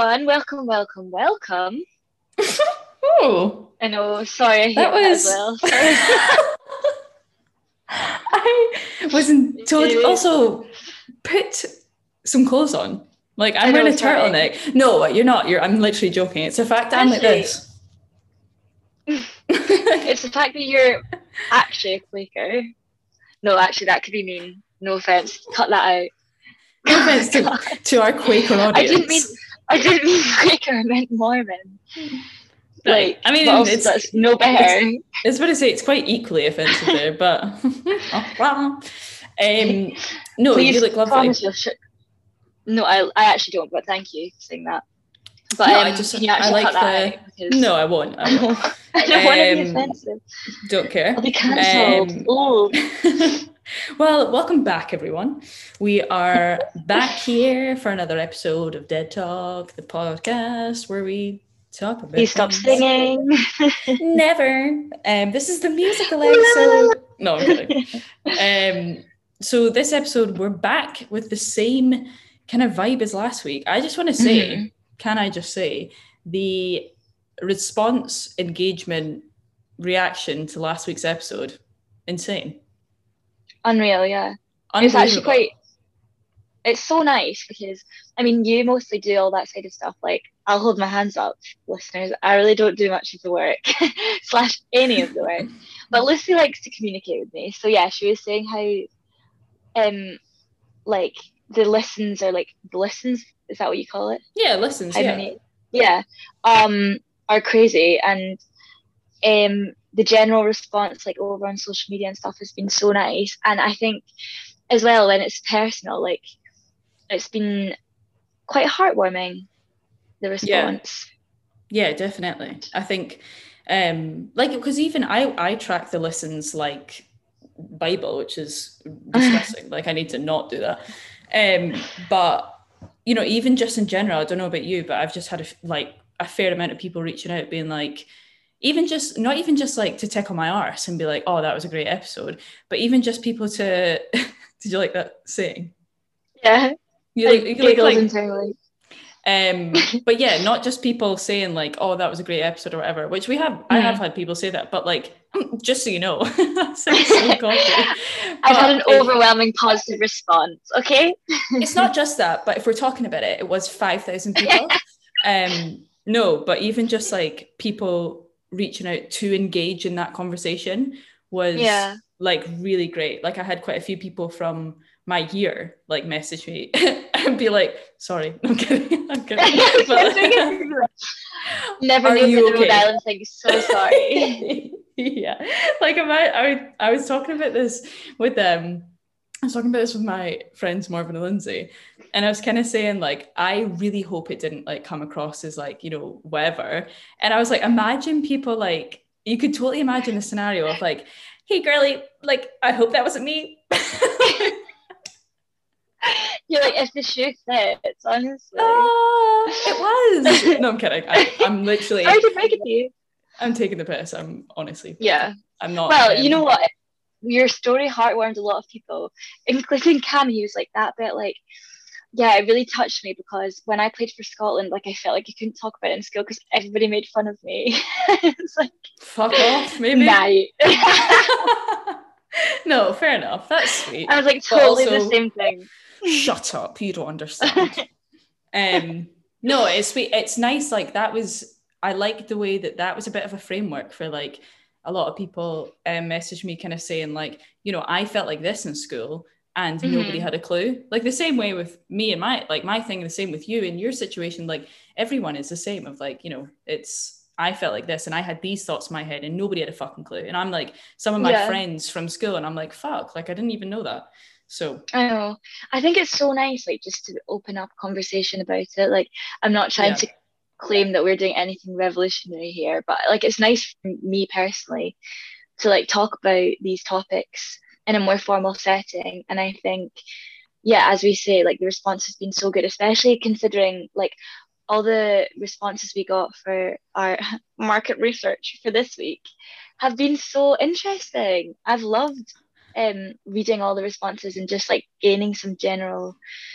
Everyone, welcome, welcome, welcome. oh, I know, sorry, I that that was. as well. I wasn't told. Also, put some clothes on. Like I'm wearing a sorry. turtleneck. No, you're not. You're. I'm literally joking. It's a fact that I'm like this. it's the fact that you're actually a Quaker. No, actually, that could be mean. No offense. Cut that out. No offense to, to our Quaker audience. I didn't mean. I didn't mean Quaker. I meant Mormon. Like, I mean, it's- that's no better. I was about to say it's quite equally offensive there, but oh, wow. Um, no, Please you look lovely. sh- No, I, I actually don't. But thank you for saying that. But No, um, I just- I like the-? No, I won't. I won't. I don't want to be Um, offensive. Don't care. I'll be cancelled. um, oh. Well, welcome back, everyone. We are back here for another episode of Dead Talk, the podcast where we talk about. Please stop singing. Never. Um, this is the musical episode. no, I'm kidding. Um, so this episode, we're back with the same kind of vibe as last week. I just want to say, Mhm. can I just say, the response, engagement, reaction to last week's episode, insane. Unreal, yeah. It's actually quite. It's so nice because I mean, you mostly do all that side of stuff. Like, I'll hold my hands up, listeners. I really don't do much of the work, slash any of the work. But Lucy likes to communicate with me. So yeah, she was saying how, um, like the listens are like the listens. Is that what you call it? Yeah, listens. how Yeah. many yeah um are crazy and um the general response like over on social media and stuff has been so nice and i think as well when it's personal like it's been quite heartwarming the response Yeah, definitely. I think, um, like, because even I, I track the listens like Bible, which is disgusting. like, I need to not do that. Um, but you know, even just in general, I don't know about you, but I've just had a, like a fair amount of people reaching out, being like, even just not even just like to tickle my arse and be like, oh, that was a great episode, but even just people to. Did you like that saying? yeah You like, like, you like, internally um but yeah not just people saying like oh that was a great episode or whatever which we have i have Mhm. had people say that but like just so you know that so i've had an But it- overwhelming positive response okay it's not just that but if we're talking about it it was 5000 people um no but even just like people reaching out to engage in that conversation was Yeah. like really great. Like i had quite a few people from my year like message me and be like sorry i'm kidding i'm kidding. But- never knew you okay? Island thing so sorry. Yeah. Like am I, I i was talking about this with um i was talking about this with my friends marvin and lindsay and i was kind of saying like i really hope it didn't like come across as like you know whatever and i was like imagine people like you could totally imagine the scenario of like hey girly like i hope that wasn't me you're like if the shoe fits honestly Ah, it was no i'm kidding I, i'm literally Sorry to break it to you. i'm taking the piss i'm honestly Yeah. i'm not Well, you um, know what? Your story heartwarmed a lot of people, including Cam. He was like that bit, like, yeah, it really touched me because when I played for Scotland, like, I felt like I couldn't talk about it in school because everybody made fun of me. it's like, fuck off maybe night. no, fair enough. That's sweet. I was like, totally the same thing. Shut up, you don't understand. um, no, it's sweet. It's nice. Like that was. I like the way that that was a bit of a framework for like a lot of people um, messaged me kind of saying like, you know, I felt like this in school and Mhm. nobody had a clue. Like the same way with me and my like my thing, the same with you in your situation. Like everyone is the same. Of like, you know, it's I felt like this and I had these thoughts in my head and nobody had a fucking clue. And I'm like some of my Yeah. friends from school and I'm like, fuck, like I didn't even know that. So I know. I think it's so nice, like, just to open up conversation about it. Like, I'm not trying Yeah. to claim that we're doing anything revolutionary here, but like, it's nice for me personally to like talk about these topics in a more formal setting. And I think, yeah, as we say, like, the response has been so good, especially considering like all the responses we got for our market research for this week have been so interesting. I've loved um reading all the responses and just like gaining some general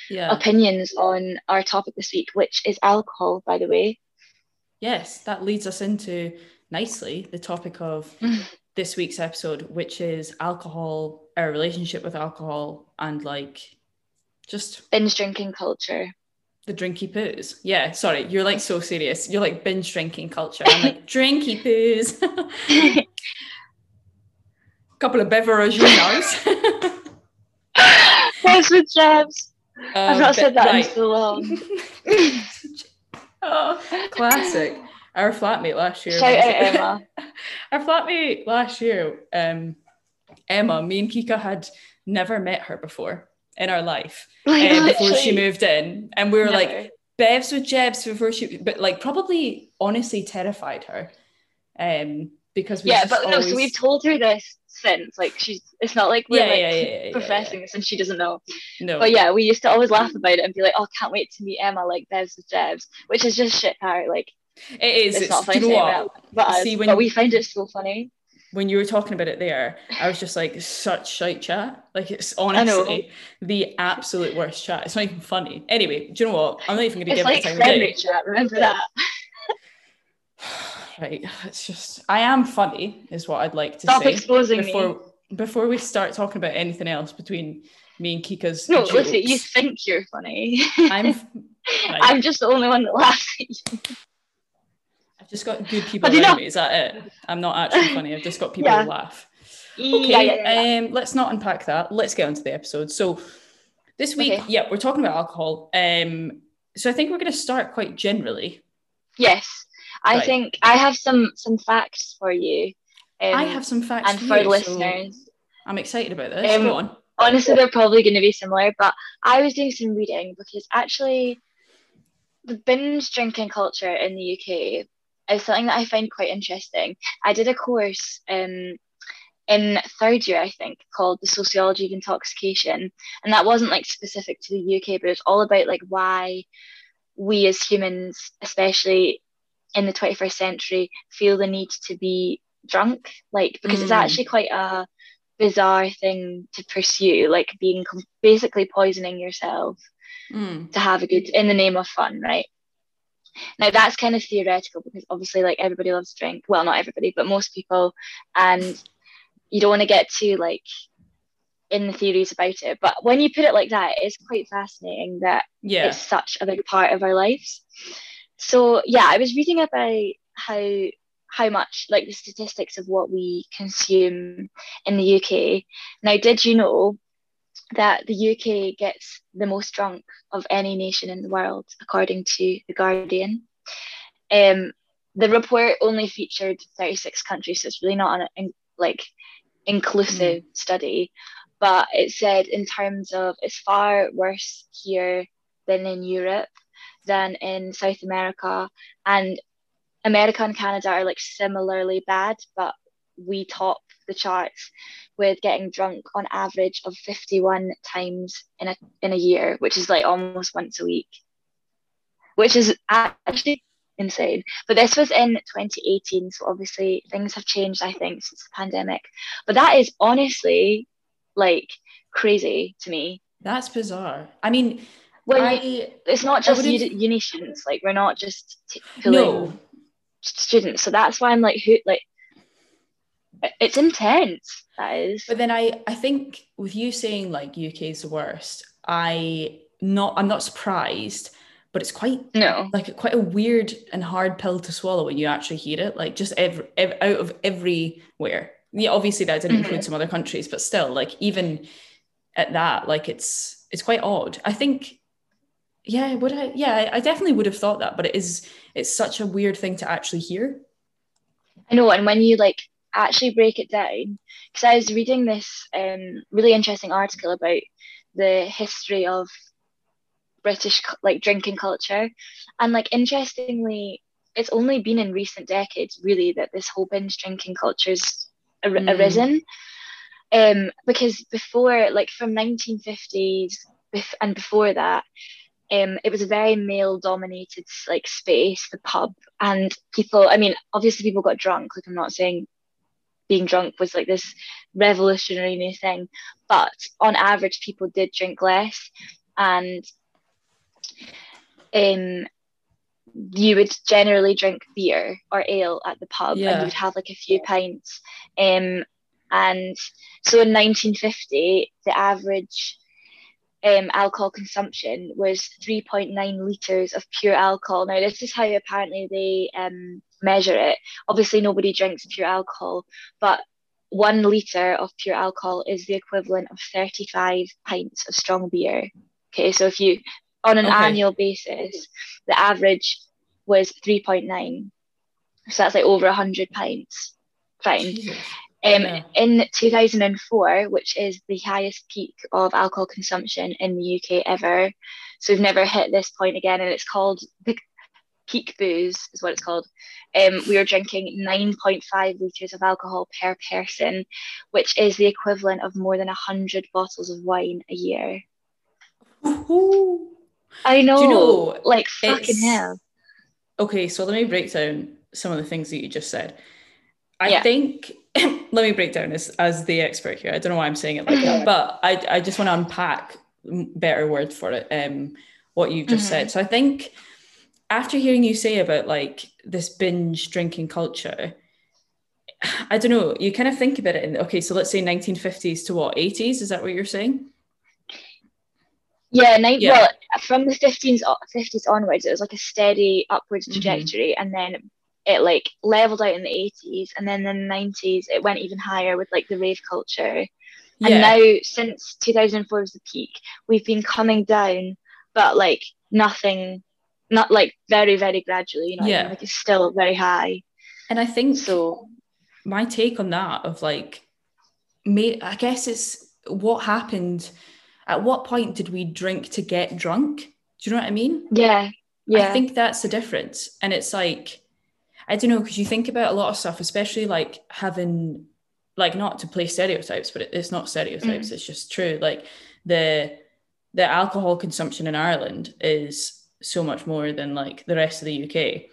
Yeah. opinions on our topic this week, which is alcohol, by the way. Yes, that leads us into nicely the topic of this week's episode, which is alcohol, our relationship with alcohol, and like just Binge drinking culture. the drinky poos. Yeah, sorry, you're like so serious. You're like binge drinking culture. I'm like drinky poos. Couple of beverages. Thanks with Jebs. I've Um, not said that right. in so long. oh, classic. Our flatmate last year. Shout out Emma. Our flatmate last year, um, Emma, me and Kika had never met her before in our life Like, um, before she moved in. And we were like, never. Bevs with Jebs before she, but like probably honestly terrified her. Um, because we yeah, but no, so we've told her this since. Like she's it's not like we're yeah, like yeah, yeah, professing this and she doesn't know. No, But yeah, we used to always laugh about it and be like, Oh, can't wait to meet Emma like Bevs with Jebs, which is just shit power. Like it is. it's, It's, not funny you know but, us, See, when- but we find it so funny. when you were talking about it there, I was just like, such shite chat. Like it's honestly the absolute worst chat. It's not even funny. Anyway, do you know what? I'm not even going to It's give like it time friendly chat, remember that? Right, it's just I am funny, is what I'd like to Stop say exposing me. before before we start talking about anything else between me and Kika's. No, jokes. listen, you think you're funny. I'm. Right. I'm just the only one that laughs at you. I've just got good people around not- me. Is that it? I'm not actually funny. I've just got people Yeah. who laugh. Okay, yeah, yeah, yeah. um, let's not unpack that. Let's get onto the episode. So this week, Okay. yeah, we're talking about alcohol. Um, so I think we're going to start quite generally. Yes, I Right. think I have some some facts for you. Um, I have some facts and for, you, so listeners. I'm excited about this. Um, Go on. honestly they're probably going to be similar but i was doing some reading because actually the binge drinking culture in the uk is something that i find quite interesting i did a course um, in third year i think called the sociology of intoxication and that wasn't like specific to the uk but it's all about like why we as humans especially in the 21st century feel the need to be drunk like because it's Mm. actually quite a bizarre thing to pursue, like being com- basically poisoning yourself Mm, to have a good in the name of fun, right? Now that's kind of theoretical because obviously, like everybody loves drink. Well, not everybody, but most people, and you don't want to get too like in the theories about it. But when you put it like that, it's quite fascinating that yeah. it's such a big part of our lives. So yeah, I was reading about how how much like the statistics of what we consume in the UK. Now, did you know that the UK gets the most drunk of any nation in the world, according to the Guardian? Um, the report only featured 36 countries, so it's really not an in, like inclusive study. But it said in terms of it's far worse here than in Europe, than in South America, and America and Canada are like similarly bad, but we top the charts with getting drunk on average of 51 times in a in a year, which is like almost once a week. Which is actually insane. But this was in 2018, so obviously things have changed, I think, since the pandemic. But that is honestly like crazy to me. That's bizarre. I mean, When I it's not just uni, uni students, like we're not just t- no. students. So that's why I'm like, who like it's intense. That is. But then I, I think with you saying like UK is the worst, I not I'm not surprised, but it's quite No. like quite a weird and hard pill to swallow when you actually hear it. Like just every, ev- out of everywhere. Yeah, obviously that didn't include mm-hmm. some other countries, but still, like even at that, like it's it's quite odd. I think, yeah, would I? Yeah, I- definitely would have thought that, but it is it's such a weird thing to actually hear. I know, and when you like actually break it down, because I was reading this um really interesting article about the history of British like drinking culture, and like interestingly, it's only been in recent decades really that this whole binge drinking culture's ar- Mm. arisen. Um, because before, like from 1950s and before that, um, it was a very male-dominated like space, the pub, and people. I mean, obviously, people got drunk. Like I'm not saying being drunk was like this revolutionary new thing. But on average, people did drink less, and um, you would generally drink beer or ale at the pub, Yeah. and you would have like a few pints. Um, and so in 1950, the average um, alcohol consumption was 3.9 litres of pure alcohol. Now, this is how apparently they um, measure it. Obviously, nobody drinks pure alcohol, but one litre of pure alcohol is the equivalent of 35 pints of strong beer. Okay, so if you, on an Okay. annual basis, the average was 3.9. So that's like over 100 pints. Fine. Um, Yeah. In 2004, which is the highest peak of alcohol consumption in the UK ever, so we've never hit this point again, and it's called the peak booze, is what it's called. Um, we were drinking 9.5 litres of alcohol per person, which is the equivalent of more than 100 bottles of wine a year. Ooh. I know, you know, like fucking hell. Okay, so let me break down some of the things that you just said. I Yeah. think let me break down as as the expert here. I don't know why I'm saying it like that, but I I just want to unpack better word for it. Um, what you've just Mhm. said. So I think after hearing you say about like this binge drinking culture, I don't know. You kind of think about it in okay. So let's say 1950s to what 80s? Is that what you're saying? Yeah, nine, Yeah. well, from the 15s, 50s onwards, it was like a steady upwards Mhm. trajectory, and then it like leveled out in the 80s, and then in the 90s, it went even higher with like the rave culture. yeah. And now, since 2004 was the peak, we've been coming down, but like nothing, not like very, very gradually, you know, what I mean? Yeah. like it's still very high. and I think So, my take on that of like may I guess it's what happened at what point did we drink to get drunk? Do you know what I mean? yeah, yeah. I think that's the difference. And it's like, I don't know, because you think about a lot of stuff, especially like having like not to play stereotypes, but it, it's not stereotypes, it's just true. Like the the alcohol consumption in Ireland is so much more than like the rest of the UK.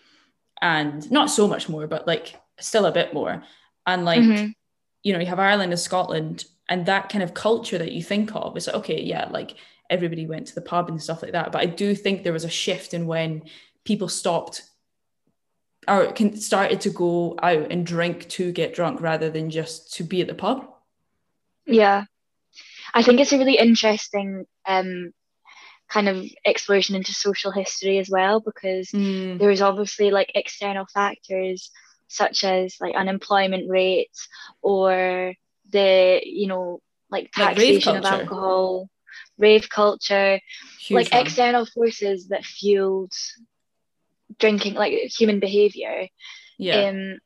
And not so much more, but like still a bit more. And like Mhm. you know, you have Ireland and Scotland, and that kind of culture that you think of is like, okay, yeah, like everybody went to the pub and stuff like that. But I do think there was a shift in when people stopped or can, started to go out and drink to get drunk rather than just to be at the pub. Yeah. I think it's a really interesting um kind of exploration into social history as well because Mm, there's obviously like external factors such as like unemployment rates or the you know like Like taxation of alcohol rave culture huge like one. external forces that fueled drinking like human behavior yeah. um,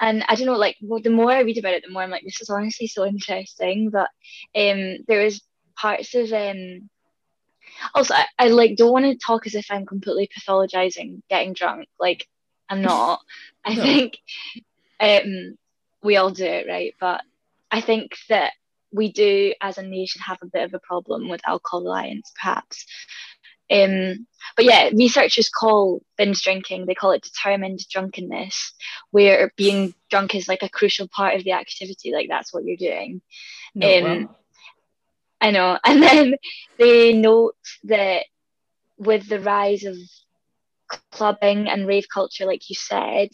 and I don't know, like well, the more I read about it, the more I'm like, this is honestly so interesting. But um, there was parts of um. Also, I, I like don't want to talk as if I'm completely pathologizing getting drunk. Like I'm not. I No. think um we all do it, right? But I think that we do as a nation have a bit of a problem with alcohol reliance, perhaps. Um, but yeah, researchers call binge drinking, they call it determined drunkenness, where being drunk is like a crucial part of the activity, like that's what you're doing. no, um, well, I know. And then they note that with the rise of clubbing and rave culture, like you said,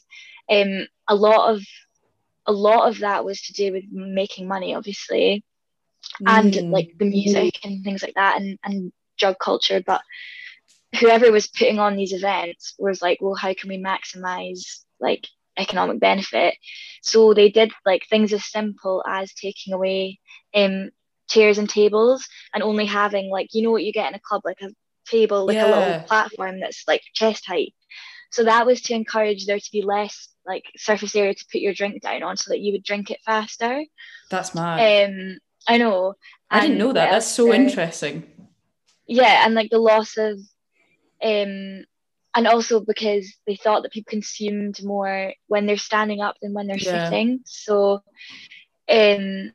um, a lot of a lot of that was to do with making money, obviously, and mm, like the music and things like that, and and drug culture. But whoever was putting on these events was like, well, how can we maximize like economic benefit? So they did like things as simple as taking away um chairs and tables and only having like you know what you get in a club like a table like a little platform that's like chest height so that was to encourage there to be less like surface area to put your drink down on so that you would drink it faster that's mad. um i know I didn't know that. That's so there? interesting. Yeah and like the loss of um and also because they thought that people consumed more when they're standing up than when they're Yeah. sitting so um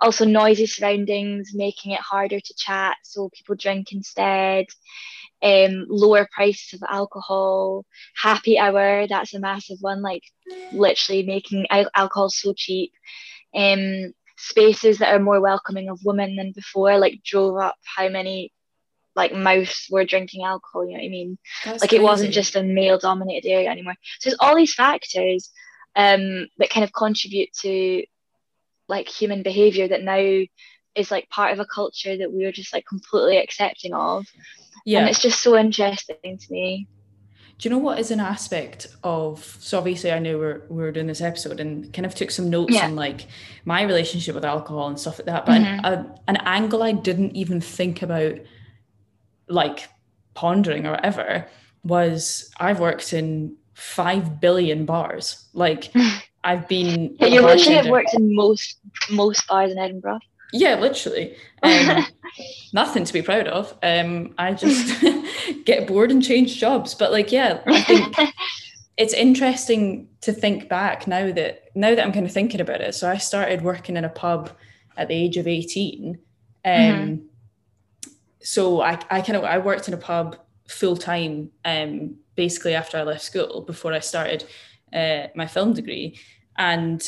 also noisy surroundings, making it harder to chat, so people drink instead. Um, lower prices of alcohol, happy hour, that's a massive one, like literally making al- alcohol so cheap. Um, spaces that are more welcoming of women than before, like drove up how many like mouths were drinking alcohol, you know what I mean? That's like crazy. it wasn't just a male dominated area anymore. So there's all these factors um, that kind of contribute to like human behavior that now is like part of a culture that we are just like completely accepting of. Yeah. And it's just so interesting to me. Do you know what is an aspect of so obviously I know we're we're doing this episode and kind of took some notes yeah. on like my relationship with alcohol and stuff like that, but mm-hmm. an, a, an angle I didn't even think about like pondering or whatever was I've worked in five billion bars. Like I've been. Yeah, you literally have worked in most most bars in Edinburgh. Yeah, literally. Um, nothing to be proud of. Um, I just get bored and change jobs. But like, yeah, I think it's interesting to think back now that now that I'm kind of thinking about it. So I started working in a pub at the age of 18. Um, mm-hmm so I, I kind of I worked in a pub full time um, basically after I left school before I started uh, my film degree, and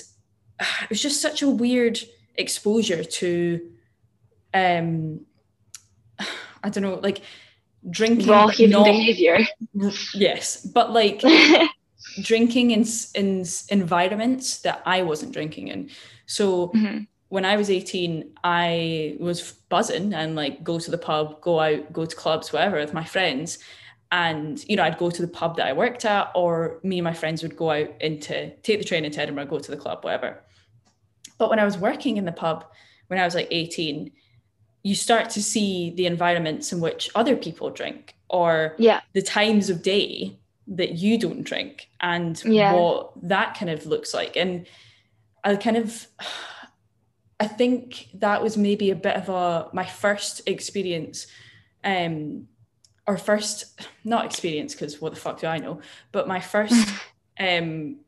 it was just such a weird exposure to um, I don't know like drinking raw human behavior. Yes, but like drinking in in environments that I wasn't drinking in. So. Mm-hmm when I was 18, I was buzzing and like go to the pub, go out, go to clubs, whatever with my friends. And, you know, I'd go to the pub that I worked at, or me and my friends would go out into take the train into Edinburgh, go to the club, whatever. But when I was working in the pub, when I was like 18, you start to see the environments in which other people drink or yeah. the times of day that you don't drink and yeah. what that kind of looks like. And I kind of I think that was maybe a bit of a my first experience, um, or first not experience because what the fuck do I know, but my first um,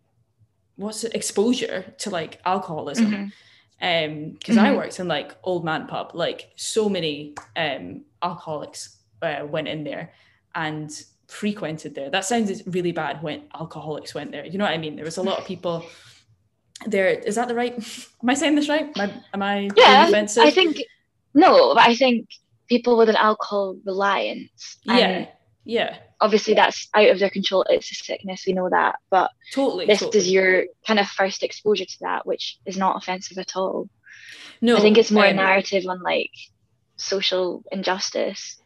what's it, exposure to like alcoholism. Mm-hmm. Um, because mm-hmm. I worked in like old man pub, like so many um alcoholics uh, went in there and frequented there. That sounds really bad when alcoholics went there. You know what I mean? There was a lot of people there is that the right am i saying this right am i, am I yeah offensive? i think no i think people with an alcohol reliance yeah yeah obviously that's out of their control it's a sickness we know that but totally this totally. is your kind of first exposure to that which is not offensive at all no i think it's more um, a narrative on like social injustice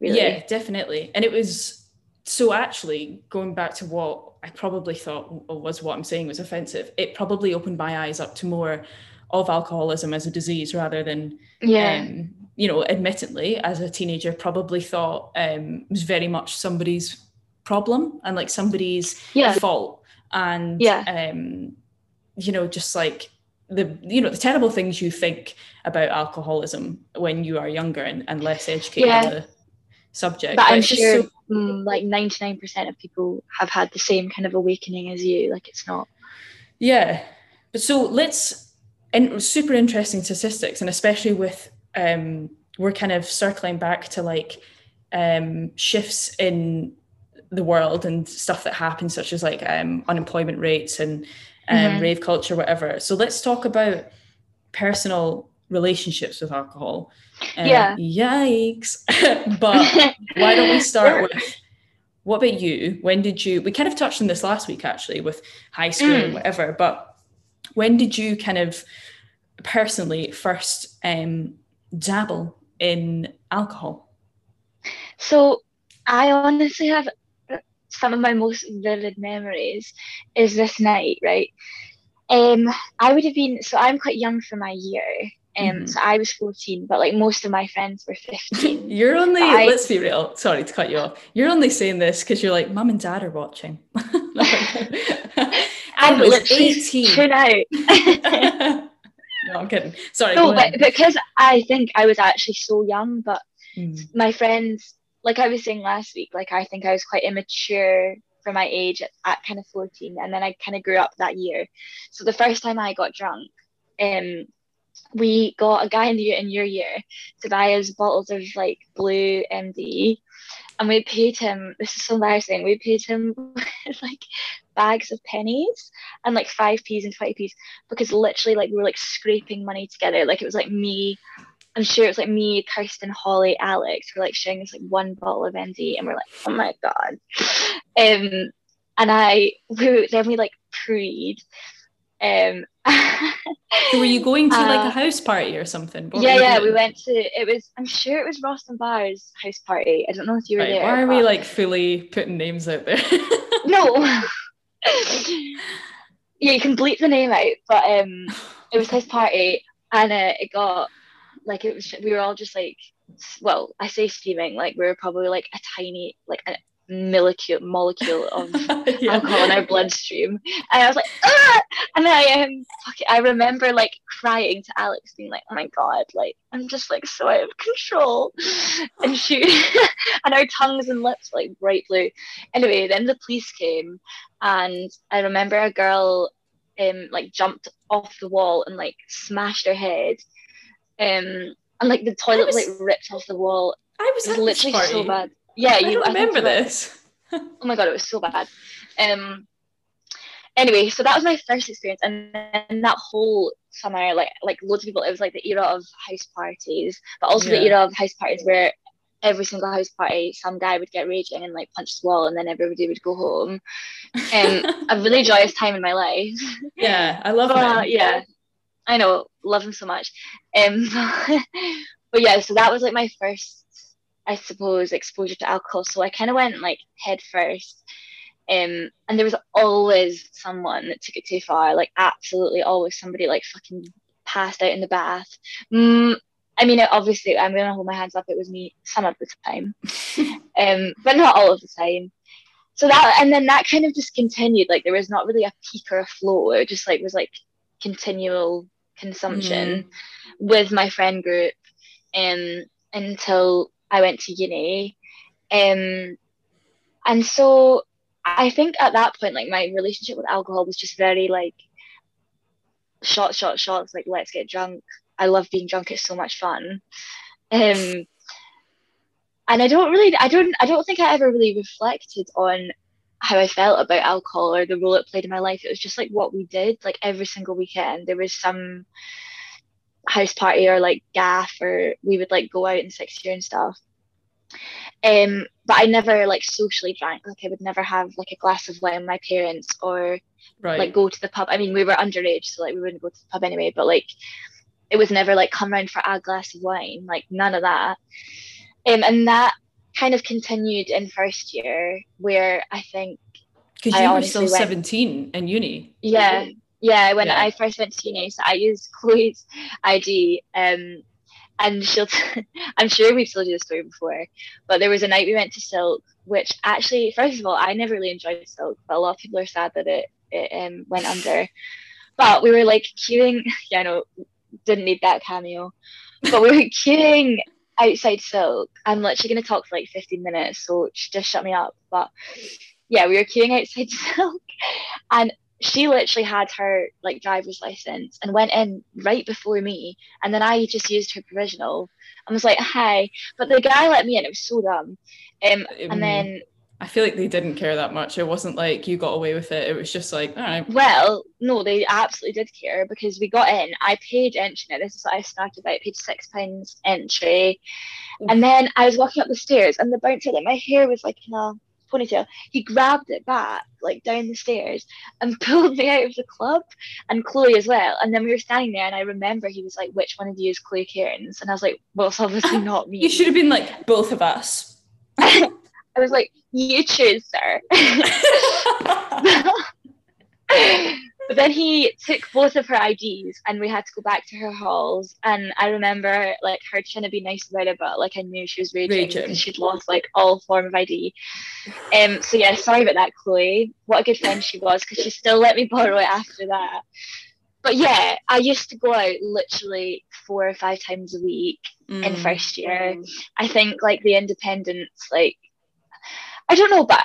really. yeah definitely and it was so actually going back to what I probably thought was what I'm saying was offensive, it probably opened my eyes up to more of alcoholism as a disease rather than yeah um, you know admittedly as a teenager probably thought um, was very much somebody's problem and like somebody's yeah. fault and yeah um, you know just like the you know the terrible things you think about alcoholism when you are younger and, and less educated yeah. on the subject but, but I'm sure so, like 99% of people have had the same kind of awakening as you like it's not. Yeah. But so let's and super interesting statistics and especially with um we're kind of circling back to like um shifts in the world and stuff that happens such as like um unemployment rates and um, mm-hmm. rave culture whatever. So let's talk about personal relationships with alcohol uh, yeah. Yikes. but why don't we start with what about you? When did you, we kind of touched on this last week actually with high school mm. and whatever, but when did you kind of personally first um, dabble in alcohol? So I honestly have some of my most vivid memories is this night, right? Um, I would have been so I'm quite young for my year, um, mm-hmm. So I was 14, but like most of my friends were 15. you're only, I, let's be real, sorry to cut you off. You're only saying this because you're like, mum and dad are watching. I was 18. Tune out. no, I'm kidding. Sorry. No, but because I think I was actually so young, but mm. my friends, like I was saying last week, like I think I was quite immature for my age at, at kind of 14. And then I kind of grew up that year. So the first time I got drunk, um, we got a guy in, the, in your year to buy us bottles of like blue MD and we paid him this is so embarrassing we paid him like bags of pennies and like five p's and 20 p's because literally like we were like scraping money together like it was like me I'm sure it was like me, Kirsten, Holly, Alex, we're like sharing this like one bottle of MD and we're like, oh my god. Um and I we, then we like preyed um, so were you going to like a uh, house party or something? What yeah, yeah, we went to. It was. I'm sure it was Roston Bar's house party. I don't know if you were right, there. Why are we like fully putting names out there? no. yeah, you can bleep the name out, but um, it was his party, and uh, it got like it was. We were all just like, well, I say steaming. Like we were probably like a tiny, like a, molecule molecule of yeah. alcohol in our bloodstream. And i was like ah! and i um i remember like crying to alex being like oh my god like i'm just like so out of control. And she and our tongues and lips like bright blue. Anyway then the police came and i remember a girl um like jumped off the wall and like smashed her head um and like the toilet was, like ripped off the wall. I was, it was literally so bad yeah, you I remember I this. oh my god, it was so bad. Um. Anyway, so that was my first experience, and then that whole summer, like like loads of people, it was like the era of house parties, but also yeah. the era of house parties where every single house party, some guy would get raging and like punch the wall, and then everybody would go home. Um, a really joyous time in my life. Yeah, I love him. Yeah, I know, love him so much. Um, but yeah, so that was like my first I suppose, exposure to alcohol. So I kind of went like head first. Um, and there was always someone that took it too far, like absolutely always somebody like fucking passed out in the bath. Mm, I mean, obviously, I'm gonna hold my hands up. It was me some of the time, um, but not all of the time. So that, and then that kind of just continued. Like there was not really a peak or a flow. It just like was like continual consumption mm. with my friend group, um, until I went to uni. Um, and so I think at that point, like my relationship with alcohol was just very like shots, shots, shots, like let's get drunk. I love being drunk, it's so much fun. Um, and I don't really I don't I don't think I ever really reflected on how I felt about alcohol or the role it played in my life. It was just like what we did, like every single weekend. There was some house party or like gaff or we would like go out in sixth year and stuff um but i never like socially drank like i would never have like a glass of wine with my parents or right. like go to the pub i mean we were underage so like we wouldn't go to the pub anyway but like it was never like come round for a glass of wine like none of that um and that kind of continued in first year where i think because you were still 17 in uni yeah yeah, when yeah. I first went to uni, so I used Chloe's ID. Um, and she'll, t- I'm sure we've told you the story before, but there was a night we went to Silk, which actually, first of all, I never really enjoyed Silk, but a lot of people are sad that it, it um, went under. But we were like queuing, yeah, no, didn't need that cameo, but we were queuing outside Silk. I'm literally going to talk for like 15 minutes, so just shut me up. But yeah, we were queuing outside Silk, and she literally had her like driver's license and went in right before me and then i just used her provisional. And was like hi but the guy let me in. It was so dumb. Um, and um, then i feel like they didn't care that much. It wasn't like you got away with it. It was just like all right. Well no they absolutely did care because we got in. I paid entry. Now this is what i started about paid six pounds entry. And then i was walking up the stairs and the bouncer like my hair was like in a ponytail. He grabbed it back, like down the stairs, and pulled me out of the club, and Chloe as well. And then we were standing there, and I remember he was like, "Which one of you is Chloe Cairns?" And I was like, "Well, it's obviously not me." you should have been like both of us. I was like, "You choose, sir." But then he took both of her IDs and we had to go back to her halls. And I remember like her trying to be nice about it, but like I knew she was raging, raging. because she'd lost like all form of ID. Um, so yeah, sorry about that, Chloe. What a good friend she was because she still let me borrow it after that. But yeah, I used to go out literally four or five times a week mm. in first year. I think like the independence, like I don't know, but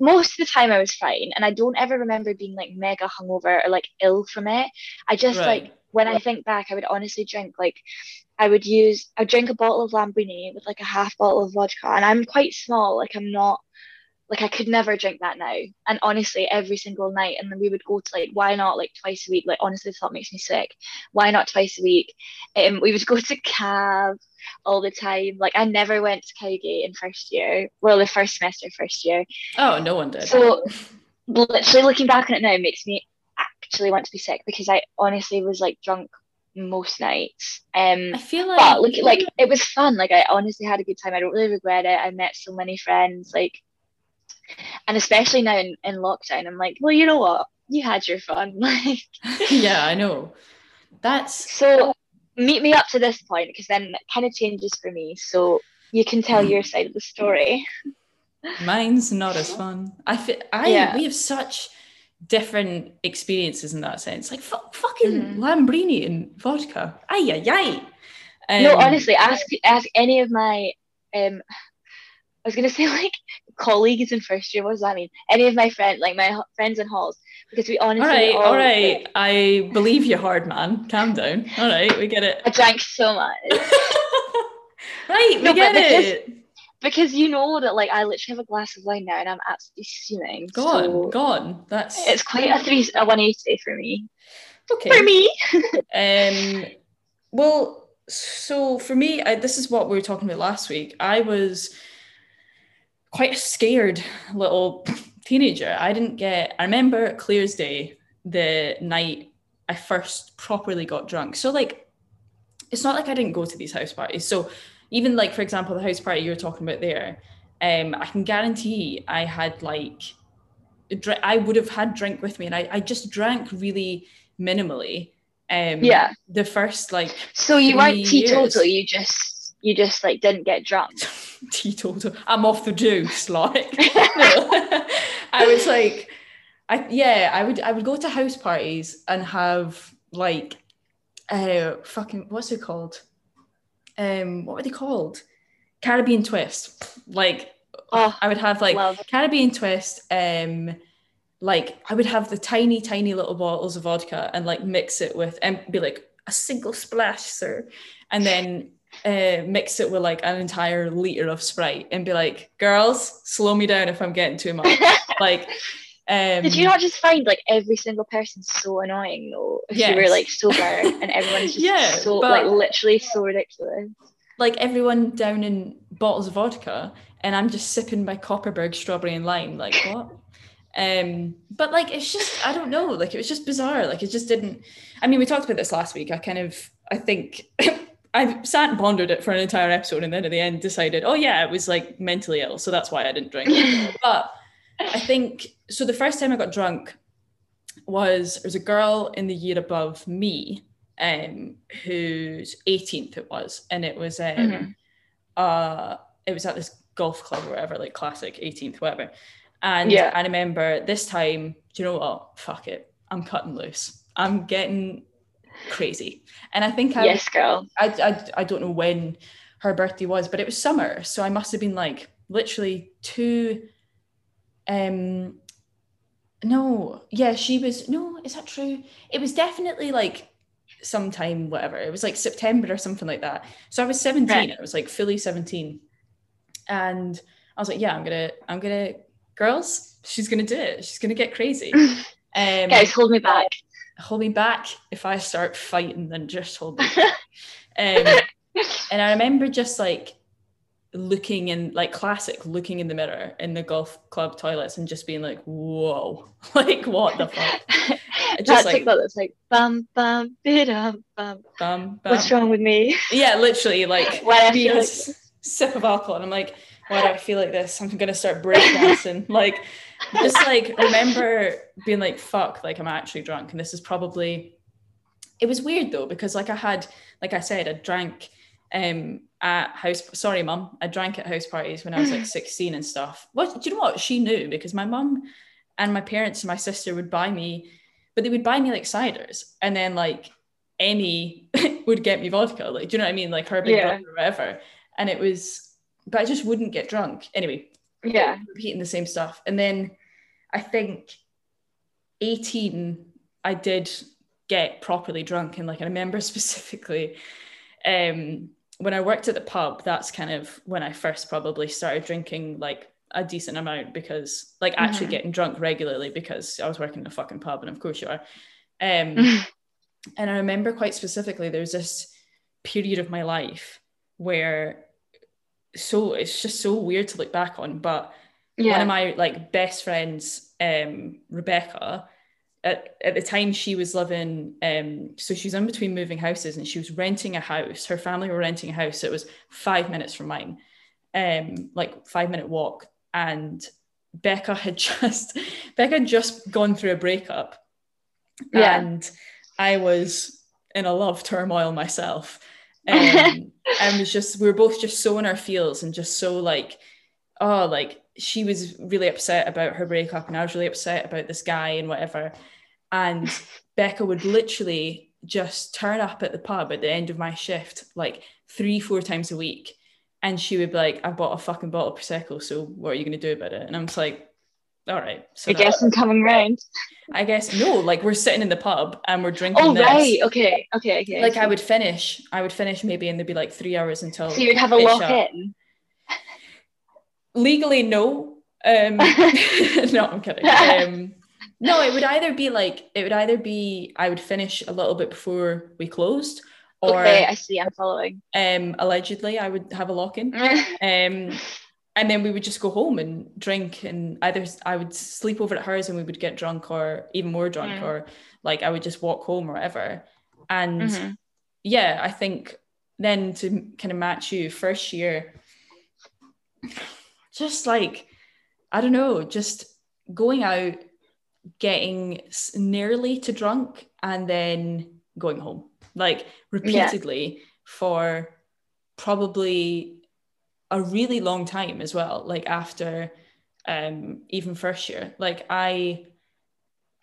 most of the time I was fine, and I don't ever remember being like mega hungover or like ill from it. I just Right. like when I think back, I would honestly drink like I would use I would drink a bottle of Lambrini with like a half bottle of vodka, and I'm quite small, like I'm not like I could never drink that now. And honestly, every single night, and then we would go to like why not like twice a week? Like honestly, the thought makes me sick. Why not twice a week? Um, we would go to Cav all the time. Like I never went to Cowgate in first year. Well, the first semester, first year. Oh, no one did. So literally looking back on it now makes me actually want to be sick because I honestly was like drunk most nights. Um I feel like, but look like it was fun. Like I honestly had a good time. I don't really regret it. I met so many friends, like and especially now in, in lockdown, I'm like, well, you know what? You had your fun. Like yeah, I know. That's so meet me up to this point because then it kind of changes for me. So you can tell your side of the story. mine's not as fun. I feel I Yeah. we have such different experiences in that sense. Like fu- fucking Mhm. Lambrini and vodka. Ay ay ay. no, Um, honestly, ask ask any of my um I was gonna say like colleagues in first year. What does that mean? Any of my friends, like my h- friends in halls, because we honestly All right, all, all right. like, I believe you hard, man. Calm down. All right, we get it. I drank so much right, we No, get because- it. because you know that like I literally have a glass of wine now and I'm absolutely steaming. Gone, so gone. That's It's quite a three a one eighty for me. okay. For me. Um, well, so for me, I, this is what we were talking about last week. I was quite a scared little teenager. I didn't get. I remember clear as day the night I first properly got drunk. So like, it's not like I didn't go to these house parties. So even like for example, the house party you were talking about there, um, I can guarantee I had like. I would have had drink with me, and I, I just drank really minimally. Um, Yeah. The first like So you weren't teetotal, you just you just like didn't get drunk. teetotal. I'm off the juice. Like. I was like, I yeah, I would I would go to house parties and have like, uh, fucking what's it called? Um, what were they called? Caribbean twist. Like Oh, I would have like love. Caribbean twist. Um, like I would have the tiny, tiny little bottles of vodka and like mix it with and be like a single splash, sir, and then uh, mix it with like an entire liter of Sprite and be like, girls, slow me down if I'm getting too much. like, um, Did you not just find like every single person so annoying though? If you were like sober and everyone's just Yeah, so but- like literally so ridiculous. like everyone down in bottles of vodka and I'm just sipping my Kopparberg strawberry and lime. Like what? Um, but like it's just I don't know. Like it was just bizarre. Like it just didn't. I mean, we talked about this last week. I kind of I think I sat and pondered it for an entire episode, and then at the end decided, oh yeah, it was like mentally ill, so that's why I didn't drink. but I think so. The first time I got drunk was there was a girl in the year above me, um, whose 18th it was, and it was um, Mhm. uh, it was at this golf club or whatever, like classic 18th, whatever. And Yeah. I remember this time, do you know what? Fuck it, I'm cutting loose. I'm getting crazy, and I think I yes, girl. I, I, I don't know when her birthday was, but it was summer. So I must have been like literally two. Um, no, yeah, she was. No, is that true? It was definitely like sometime, whatever. It was like September or something like that. So I was 17. Right. I was like fully 17. And I was like, yeah, I'm going to, I'm going to, girls, she's going to do it. She's going to get crazy. Um, Guys, hold me back. Hold me back if I start fighting, then just hold me back. um, and I remember just like looking in like classic looking in the mirror in the golf club toilets and just being like, whoa, like what the fuck? that just like- TikTok that's like bum bum bidum bum. Bam, bam. What's wrong with me? Yeah, literally like Why I be feel a like- s- sip of alcohol and I'm like, why do I feel like this? I'm gonna start breakdancing. like just like remember being like, fuck, like I'm actually drunk. And this is probably it was weird though, because like I had, like I said, I drank um at house sorry mum, I drank at house parties when I was like 16 and stuff. What do you know what? She knew because my mum and my parents and my sister would buy me, but they would buy me like ciders and then like any would get me vodka. Like, do you know what I mean? Like her big Yeah. brother or whatever. And it was, but I just wouldn't get drunk. Anyway, Yeah. repeating the same stuff. And then I think 18, I did get properly drunk. And like I remember specifically um, when I worked at the pub, that's kind of when I first probably started drinking like a decent amount because like actually Mhm. getting drunk regularly because I was working in a fucking pub and of course you are. Um, and I remember quite specifically there was this period of my life where so it's just so weird to look back on, but one of my like best friends, um, Rebecca, at, at the time she was living, um, so she was in between moving houses and she was renting a house. Her family were renting a house. It was five minutes from mine, um, like five minute walk. And Becca had just Becca had just gone through a breakup, Yeah. and I was in a love turmoil myself. Um, and was just we were both just so in our feels and just so like oh like she was really upset about her breakup and I was really upset about this guy and whatever. And Becca would literally just turn up at the pub at the end of my shift like three four times a week. And she would be like I bought a fucking bottle of prosecco so what are you going to do about it? And I'm just like all right so I guess I'm coming round. I guess no like we're sitting in the pub and we're drinking Oh this. right. Okay. Okay. Okay. like. I would finish I would finish maybe and there'd be like three hours until So you'd have a lock shut. in. legally no um no i'm kidding um no it would either be like it would either be i would finish a little bit before we closed or okay, I see. I'm following. um allegedly i would have a lock-in um and then we would just go home and drink and either i would sleep over at hers and we would get drunk or even more drunk Mm. or like i would just walk home or whatever and Mhm. yeah, I think then to kind of match you first year, just like, I don't know, just going out, getting nearly to drunk and then going home, like repeatedly for probably a really long time as well, like after um, even first year. Like I,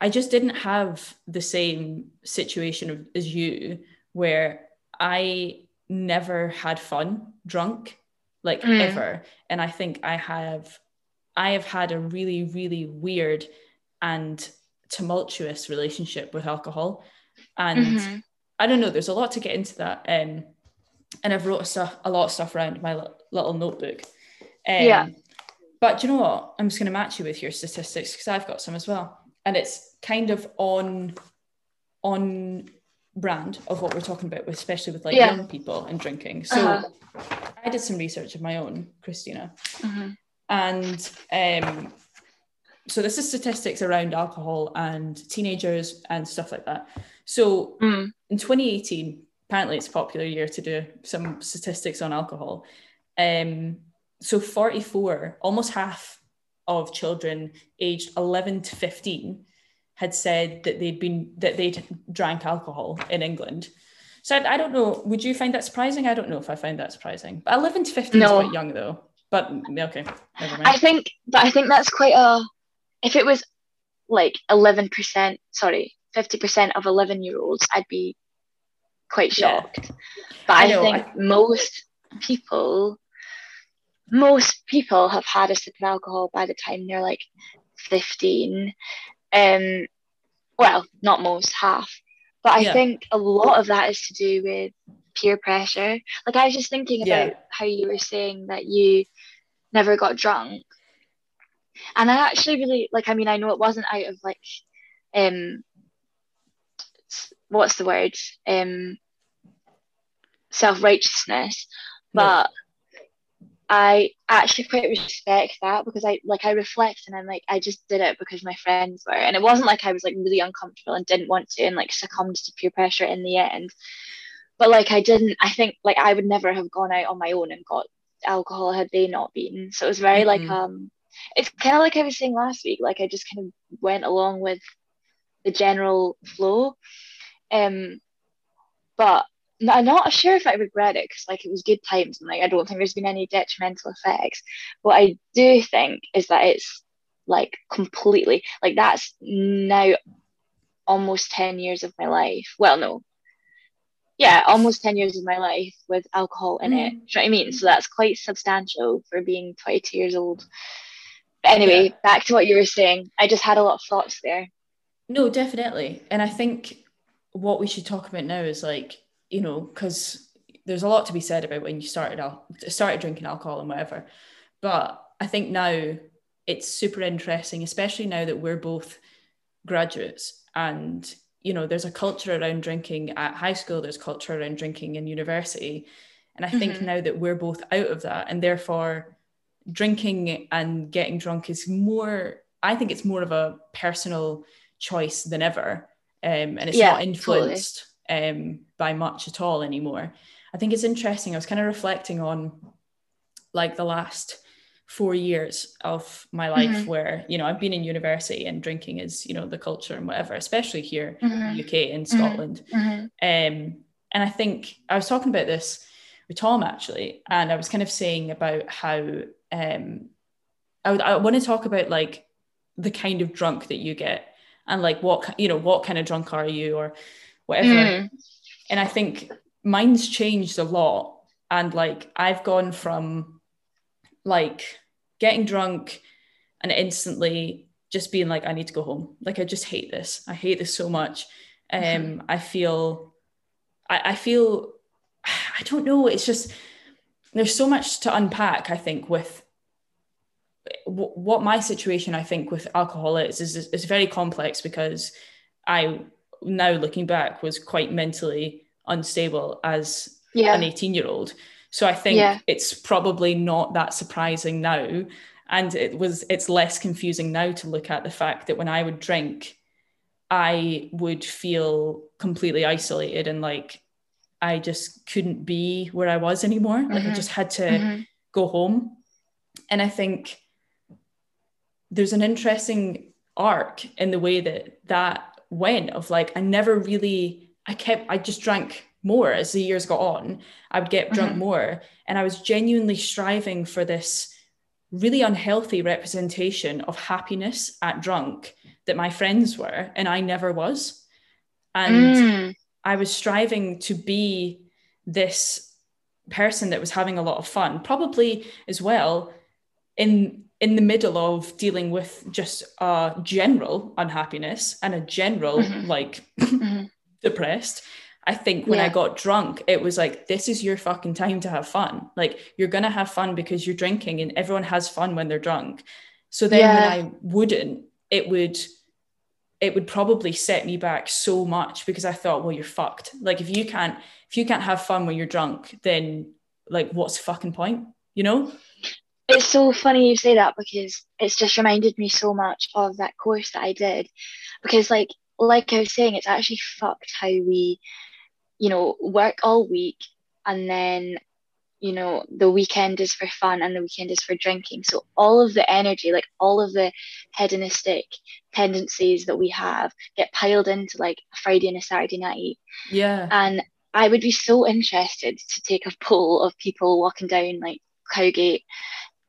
I just didn't have the same situation of- as you where I never had fun drunk, like Mm. ever. And I think I have, I have had a really, really weird and tumultuous relationship with alcohol. And Mhm. I don't know, there's a lot to get into that. Um, and I've wrote a, stuff, a lot of stuff around my li- little notebook. Um, Yeah. But you know what? I'm just going to match you with your statistics because I've got some as well. And it's kind of on on brand of what we're talking about, especially with like Yeah. young people and drinking. So Uh-huh. I did some research of my own, Christina, Mhm. and um, so this is statistics around alcohol and teenagers and stuff like that. So Mm. in 2018, apparently it's a popular year to do some statistics on alcohol. Um, so 44, almost half of children aged 11 to 15 had said that they'd been that they'd drank alcohol in England. So I, I don't know. Would you find that surprising? I don't know if I find that surprising. But 11 to 15 is quite young though. But okay, never mind. I think, but I think that's quite a. If it was like eleven percent, sorry, fifty percent of eleven-year-olds, I'd be quite Yeah. shocked. But I I, know, think most people, most people have had a sip of alcohol by the time they're like fifteen. Um, well, not most, half. But I Yeah. think a lot of that is to do with peer pressure. Like I was just thinking about Yeah. how you were saying that you never got drunk. And I actually really like I mean I know it wasn't out of like um what's the word? Um self-righteousness, No. but I actually quite respect that because I like I reflect and I'm like I just did it because my friends were and it wasn't like I was like really uncomfortable and didn't want to and like succumbed to peer pressure in the end but like I didn't I think like I would never have gone out on my own and got alcohol had they not been so it was very like Mhm. um it's kind of like I was saying last week like I just kind of went along with the general flow um but I'm not sure if I regret it because like it was good times and like I don't think there's been any detrimental effects. What I do think is that it's like completely like that's now almost 10 years of my life. Well, no. Yeah, almost 10 years of my life with alcohol in it. Do you know what I mean? So that's quite substantial for being 22 years old. But anyway, yeah. back to what you were saying. I just had a lot of thoughts there. No, definitely. And I think what we should talk about now is like, you know, because there's a lot to be said about when you started al- started drinking alcohol and whatever. But I think now it's super interesting, especially now that we're both graduates and you know there's a culture around drinking at high school there's culture around drinking in university and i think mm-hmm. now that we're both out of that and therefore drinking and getting drunk is more i think it's more of a personal choice than ever um, and it's yeah, not influenced totally. um, by much at all anymore i think it's interesting i was kind of reflecting on like the last four years of my life mm-hmm. where you know I've been in university and drinking is you know the culture and whatever especially here mm-hmm. in the UK in mm-hmm. Scotland mm-hmm. um, and I think I was talking about this with Tom actually and I was kind of saying about how um, I, would, I want to talk about like the kind of drunk that you get and like what you know what kind of drunk are you or whatever mm. and I think mine's changed a lot and like I've gone from like getting drunk and instantly just being like, I need to go home. Like, I just hate this. I hate this so much. Um, mm-hmm. I feel, I, I feel, I don't know. It's just, there's so much to unpack, I think, with w- what my situation, I think, with alcohol is, is, is very complex because I, now looking back, was quite mentally unstable as yeah. an 18 year old. So I think yeah. it's probably not that surprising now. And it was it's less confusing now to look at the fact that when I would drink, I would feel completely isolated and like I just couldn't be where I was anymore. Mm-hmm. Like I mm-hmm. just had to mm-hmm. go home. And I think there's an interesting arc in the way that that went of like I never really I kept I just drank more as the years got on. I would get drunk mm-hmm. more. And I was genuinely striving for this really unhealthy representation of happiness at drunk that my friends were, and I never was. And mm. I was striving to be this person that was having a lot of fun, probably as well in in the middle of dealing with just a general unhappiness and a general mm-hmm. like mm-hmm. depressed I think when yeah. I got drunk, it was like, this is your fucking time to have fun. Like, you're going to have fun because you're drinking and everyone has fun when they're drunk. So then yeah. when I wouldn't, it would, it would probably set me back so much because I thought, well, you're fucked. Like, if you can't, if you can't have fun when you're drunk, then like, what's the fucking point? You know? It's so funny you say that because it's just reminded me so much of that course that I did. Because, like, like I was saying, it's actually fucked how we you know, work all week and then, you know, the weekend is for fun and the weekend is for drinking. So all of the energy, like all of the hedonistic tendencies that we have get piled into like a Friday and a Saturday night. Yeah. And I would be so interested to take a poll of people walking down like Cowgate,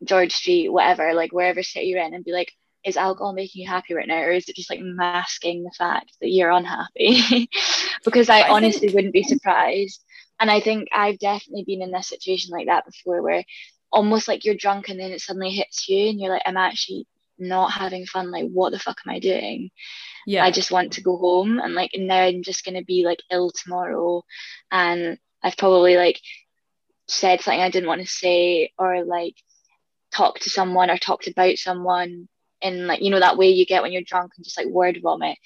George Street, whatever, like wherever city you're in, and be like, is alcohol making you happy right now or is it just like masking the fact that you're unhappy? Because i, I honestly think... wouldn't be surprised. And i think i've definitely been in this situation like that before where almost like you're drunk and then it suddenly hits you and you're like i'm actually not having fun like what the fuck am i doing? Yeah. I just want to go home and like now i'm just going to be like ill tomorrow. And i've probably like said something i didn't want to say or like talked to someone or talked about someone in like you know that way you get when you're drunk and just like word vomit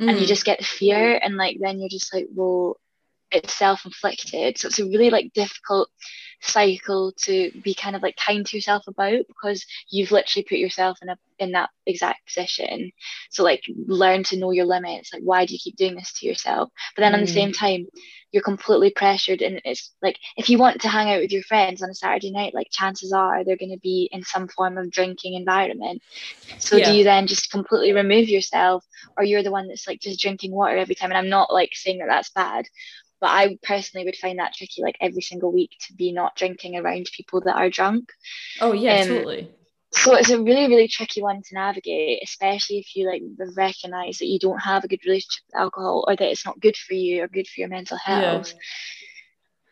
mm. and you mm. just get the fear and like then you're just like well it's self-inflicted so it's a really like difficult cycle to be kind of like kind to yourself about because you've literally put yourself in a in that exact position so like learn to know your limits like why do you keep doing this to yourself but then mm. at the same time you're completely pressured and it's like if you want to hang out with your friends on a saturday night like chances are they're going to be in some form of drinking environment so yeah. do you then just completely remove yourself or you're the one that's like just drinking water every time and i'm not like saying that that's bad but i personally would find that tricky like every single week to be not drinking around people that are drunk. Oh yeah um, totally. so it's a really really tricky one to navigate especially if you like recognize that you don't have a good relationship with alcohol or that it's not good for you or good for your mental health.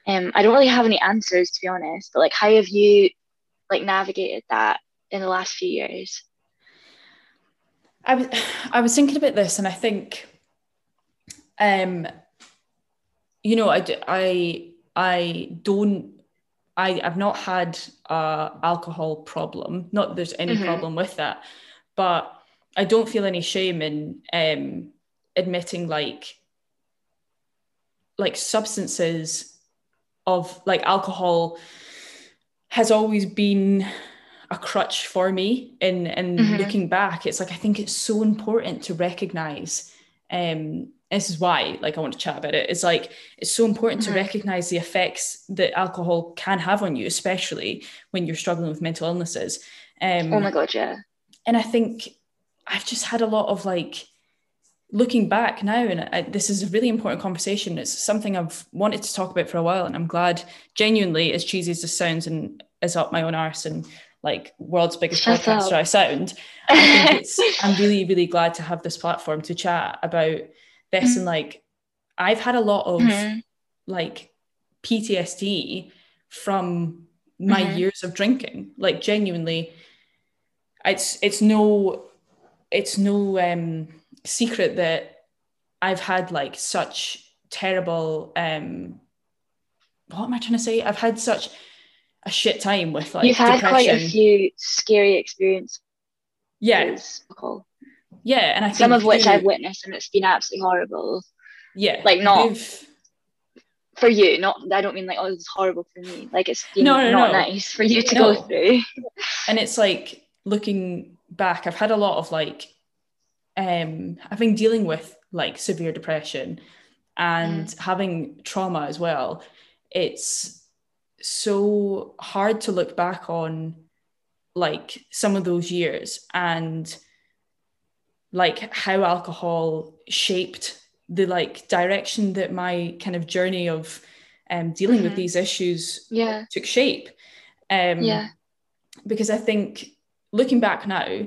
Yeah. um i don't really have any answers to be honest but like how have you like navigated that in the last few years? I was I was thinking about this, and I think, um, you know, I I I don't. I, I've not had a alcohol problem. Not there's any mm-hmm. problem with that, but I don't feel any shame in um, admitting like like substances of like alcohol has always been a crutch for me in in mm-hmm. looking back it's like i think it's so important to recognize um this is why like i want to chat about it it's like it's so important mm-hmm. to recognize the effects that alcohol can have on you especially when you're struggling with mental illnesses um oh my god yeah and i think i've just had a lot of like looking back now and I, this is a really important conversation it's something i've wanted to talk about for a while and i'm glad genuinely as cheesy as this sounds and as up my own arse and like world's biggest Shut podcaster up. I sound. I think it's I'm really, really glad to have this platform to chat about this mm-hmm. and like I've had a lot of mm-hmm. like PTSD from my mm-hmm. years of drinking. Like genuinely, it's it's no it's no um secret that I've had like such terrible um what am I trying to say? I've had such a shit time with like you've had depression. quite a few scary experiences yeah yeah and i some of which i've witnessed and it's been absolutely horrible yeah like not for you not i don't mean like oh it's horrible for me like it's been no, no, not no. nice for you to no. go through and it's like looking back i've had a lot of like um i've been dealing with like severe depression and mm. having trauma as well it's so hard to look back on like some of those years and like how alcohol shaped the like direction that my kind of journey of um, dealing mm-hmm. with these issues yeah. took shape. Um, yeah. Because I think looking back now,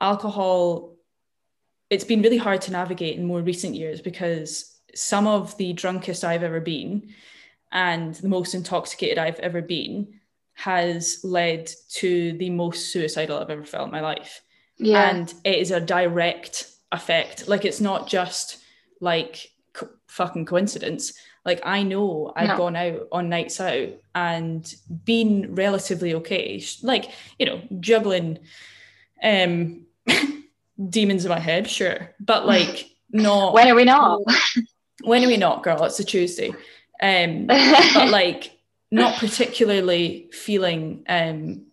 alcohol, it's been really hard to navigate in more recent years because some of the drunkest I've ever been and the most intoxicated I've ever been has led to the most suicidal I've ever felt in my life. Yeah. And it is a direct effect. Like it's not just like co- fucking coincidence. Like I know I've no. gone out on nights out and been relatively okay. Like, you know, juggling um demons in my head, sure. But like not when are we not? when are we not, girl? It's a Tuesday um, but like not particularly feeling um,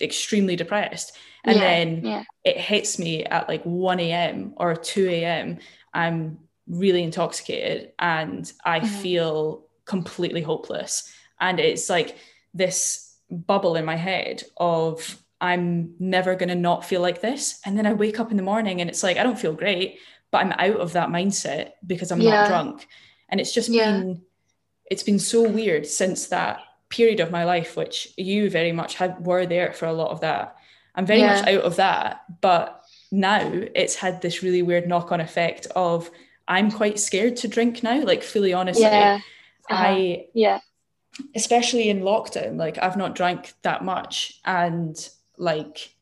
extremely depressed. And yeah, then yeah. It hits me at like 1 a.m. or 2 a.m. I'm really intoxicated and I mm-hmm. feel completely hopeless. And it's like this bubble in my head of I'm never going to not feel like this. And then I wake up in the morning and it's like, I don't feel great, but I'm out of that mindset because I'm yeah. not drunk. And it's just been it's been so weird since that period of my life, which you very much had were there for a lot of that. I'm very yeah. much out of that, but now it's had this really weird knock-on effect of I'm quite scared to drink now, like fully honestly. Yeah. Uh-huh. I yeah. Especially in lockdown, like I've not drank that much and like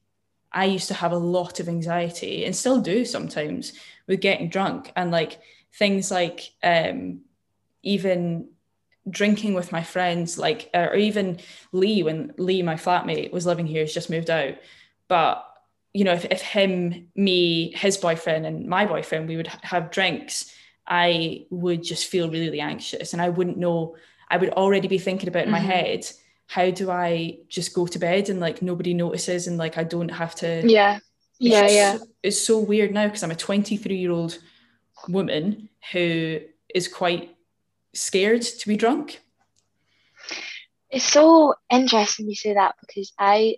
I used to have a lot of anxiety and still do sometimes with getting drunk and like things like um even drinking with my friends, like, or even Lee, when Lee, my flatmate, was living here, he's just moved out. But, you know, if, if him, me, his boyfriend, and my boyfriend, we would have drinks, I would just feel really anxious and I wouldn't know, I would already be thinking about in mm-hmm. my head, how do I just go to bed and like nobody notices and like I don't have to. Yeah. Yeah. It's yeah. So, it's so weird now because I'm a 23 year old woman who is quite scared to be drunk? It's so interesting you say that because I,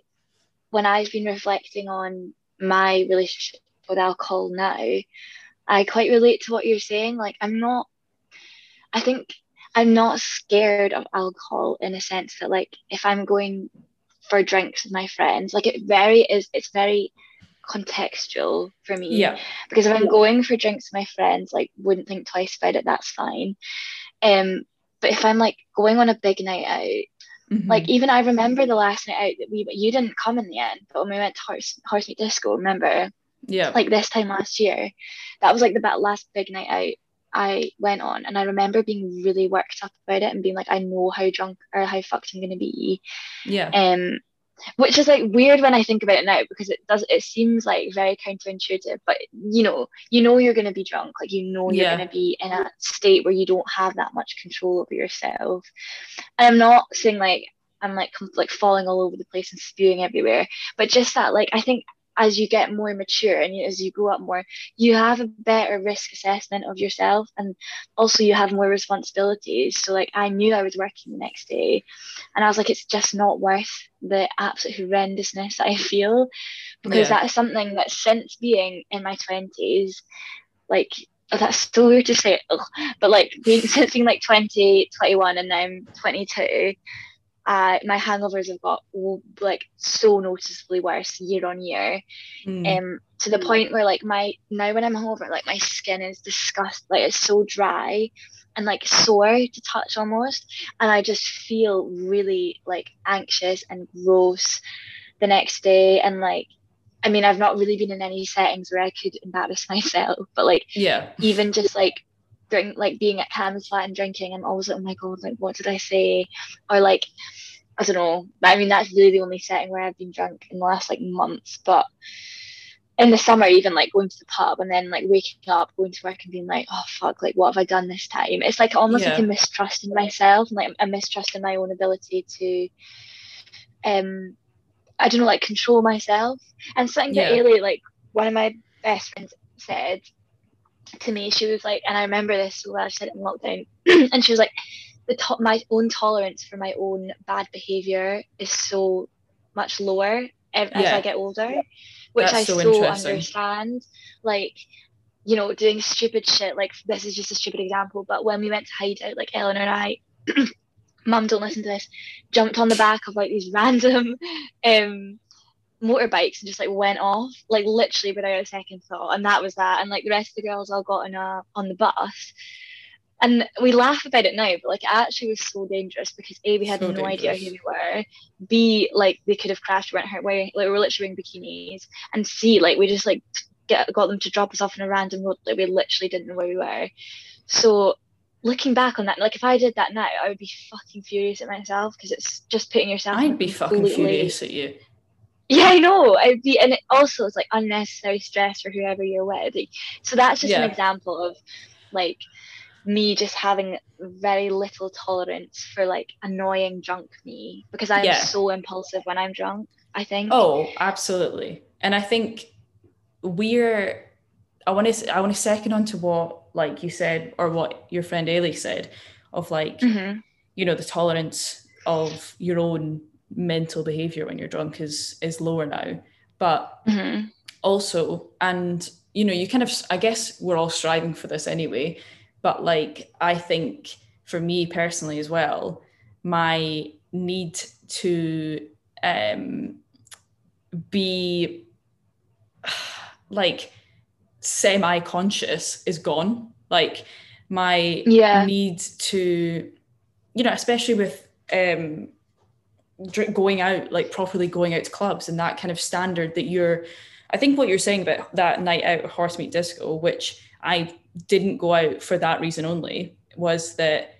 when I've been reflecting on my relationship with alcohol now, I quite relate to what you're saying. Like, I'm not, I think I'm not scared of alcohol in a sense that, like, if I'm going for drinks with my friends, like, it very is, it's very contextual for me. Yeah. Because if I'm going for drinks with my friends, like, wouldn't think twice about it, that's fine. Um, but if I'm like going on a big night out, mm-hmm. like even I remember the last night out that we you didn't come in the end, but when we went to Horse Horse Meat Disco, remember? Yeah. Like this time last year, that was like the last big night out I went on, and I remember being really worked up about it and being like, I know how drunk or how fucked I'm gonna be. Yeah. Um, which is like weird when I think about it now because it does it seems like very counterintuitive, but you know, you know you're gonna be drunk, like you know you're Yeah. gonna be in a state where you don't have that much control over yourself. And I'm not saying like I'm like com- like falling all over the place and spewing everywhere, but just that like I think as you get more mature and as you grow up more, you have a better risk assessment of yourself, and also you have more responsibilities. So like I knew I was working the next day, and I was like, it's just not worth the absolute horrendousness that I feel, because Yeah. that is something that since being in my twenties, like oh, that's so weird to say, ugh, but like being since being like 20, 21, and now I'm 22 uh, my hangovers have got like so noticeably worse year on year Mm. um to the point where like my now when I'm hungover like my skin is disgust like it's so dry and like sore to touch almost and I just feel really like anxious and gross the next day and like I mean I've not really been in any settings where I could embarrass myself but like yeah. even just like drink like being at Cam's flat and drinking, I'm always like, oh my god, like what did I say? Or like I don't know. I mean that's really the only setting where I've been drunk in the last like months. But in the summer, even like going to the pub and then like waking up, going to work and being like, oh fuck, like what have I done this time? It's like almost like Yeah. a mistrust in myself and like a mistrust in my own ability to um I don't know, like control myself. And something that Yeah. Ailey, like one of my best friends said to me, she was like, and I remember this so well, she said it in lockdown, and she was like, the top my own tolerance for my own bad behavior is so much lower ev- as Yeah. I get older, which That's I so so, understand. Like, you know, doing stupid shit. Like this is just a stupid example, but when we went to Hideout, like Eleanor and I, Mum, don't listen to this, jumped on the back of like these random um motorbikes and just like went off, like literally without a second thought, and that was that. And like the rest of the girls all got on a on the bus. And we laugh about it now, but like it actually was so dangerous because A, we had So no idea who we were. B, like they could have crashed, weren't hurt, wearing like we were literally wearing bikinis. And C, like we just like get got them to drop us off on a random road, like we literally didn't know where we were. So looking back on that, like if I did that now, I would be fucking furious at myself because it's just putting yourself. in I'd be fucking furious at you. Yeah, I know. I'd be, and it also it's like unnecessary stress for whoever you're with. Like, so that's just Yeah. an example of like me just having very little tolerance for like annoying drunk me because I'm Yeah. so impulsive when I'm drunk. I think. Oh, absolutely. And I think we're I want to I want to second on to what like you said or what your friend Ailey said of like Mhm. you know the tolerance of your own mental behavior when you're drunk is is lower now but Mhm. also and you know you kind of i guess we're all striving for this anyway but like i think for me personally as well my need to um be like semi-conscious is gone like my Yeah. need to you know especially with um going out like properly going out to clubs and that kind of standard that you're I think what you're saying about that night out horse meat disco, which I didn't go out for that reason only, was that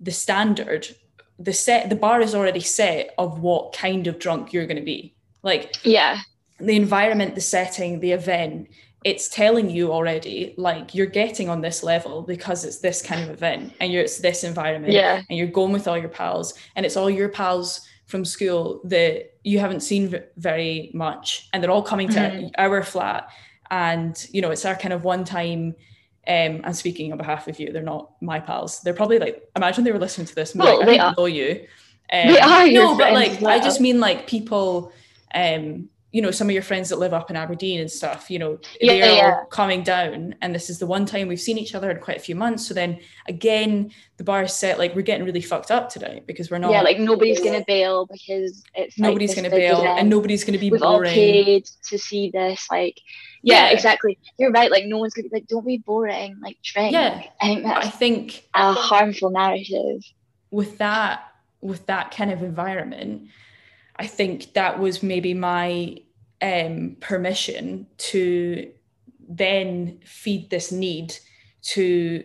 the standard, the set, the bar is already set of what kind of drunk you're going to be. Like Yeah. the environment, the setting, the event, it's telling you already, like you're getting on this level because it's this kind of event and you're it's this environment Yeah. and you're going with all your pals and it's all your pals from school that you haven't seen v- very much and they're all coming to Mhm. our flat. And you know it's our kind of one time um I'm speaking on behalf of you. They're not my pals. They're probably like imagine they were listening to this and Well, like, they I are. don't know you. Um, They are no but like I just mean like people um you know some of your friends that live up in Aberdeen and stuff you know Yeah, they're yeah. all coming down and this is the one time we've seen each other in quite a few months so then again the bar is set like we're getting really fucked up today because we're not Yeah. Like nobody's gonna bail because it's nobody's going to bail event. and nobody's going to be We've all paid to see this. Like, yeah, Yeah. exactly. You're right. Like, no one's gonna be like, don't be boring. Like, drink. Yeah. I think i think a harmful narrative. with that with that kind of environment i think that was maybe my um, permission to then feed this need to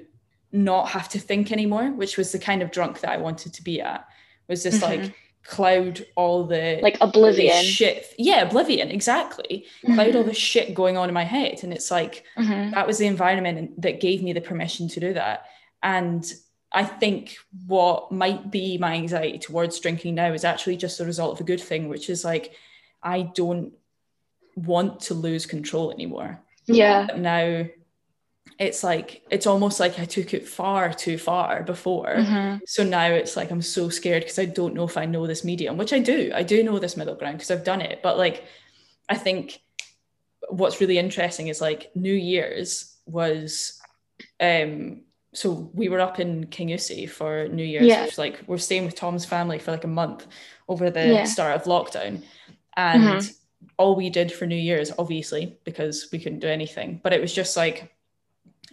not have to think anymore, which was the kind of drunk that I wanted to be at. Was just mm-hmm. like cloud all the like oblivion shit. Yeah, oblivion, exactly. Mm-hmm. Cloud all the shit going on in my head. And it's like mm-hmm. that was the environment that gave me the permission to do that. And I think what might be my anxiety towards drinking now is actually just a result of a good thing, which is like I don't want to lose control anymore. Yeah. Now it's like it's almost like I took it far too far before. Mm-hmm. So now it's like I'm so scared because I don't know if I know this medium, which I do. I do know this middle ground because I've done it. But like I think what's really interesting is like New Year's was um so we were up in Kingussie for New Year's, yeah. which like we're staying with Tom's family for like a month over the yeah. start of lockdown. And mm-hmm. all we did for New Year's, obviously, because we couldn't do anything, but it was just like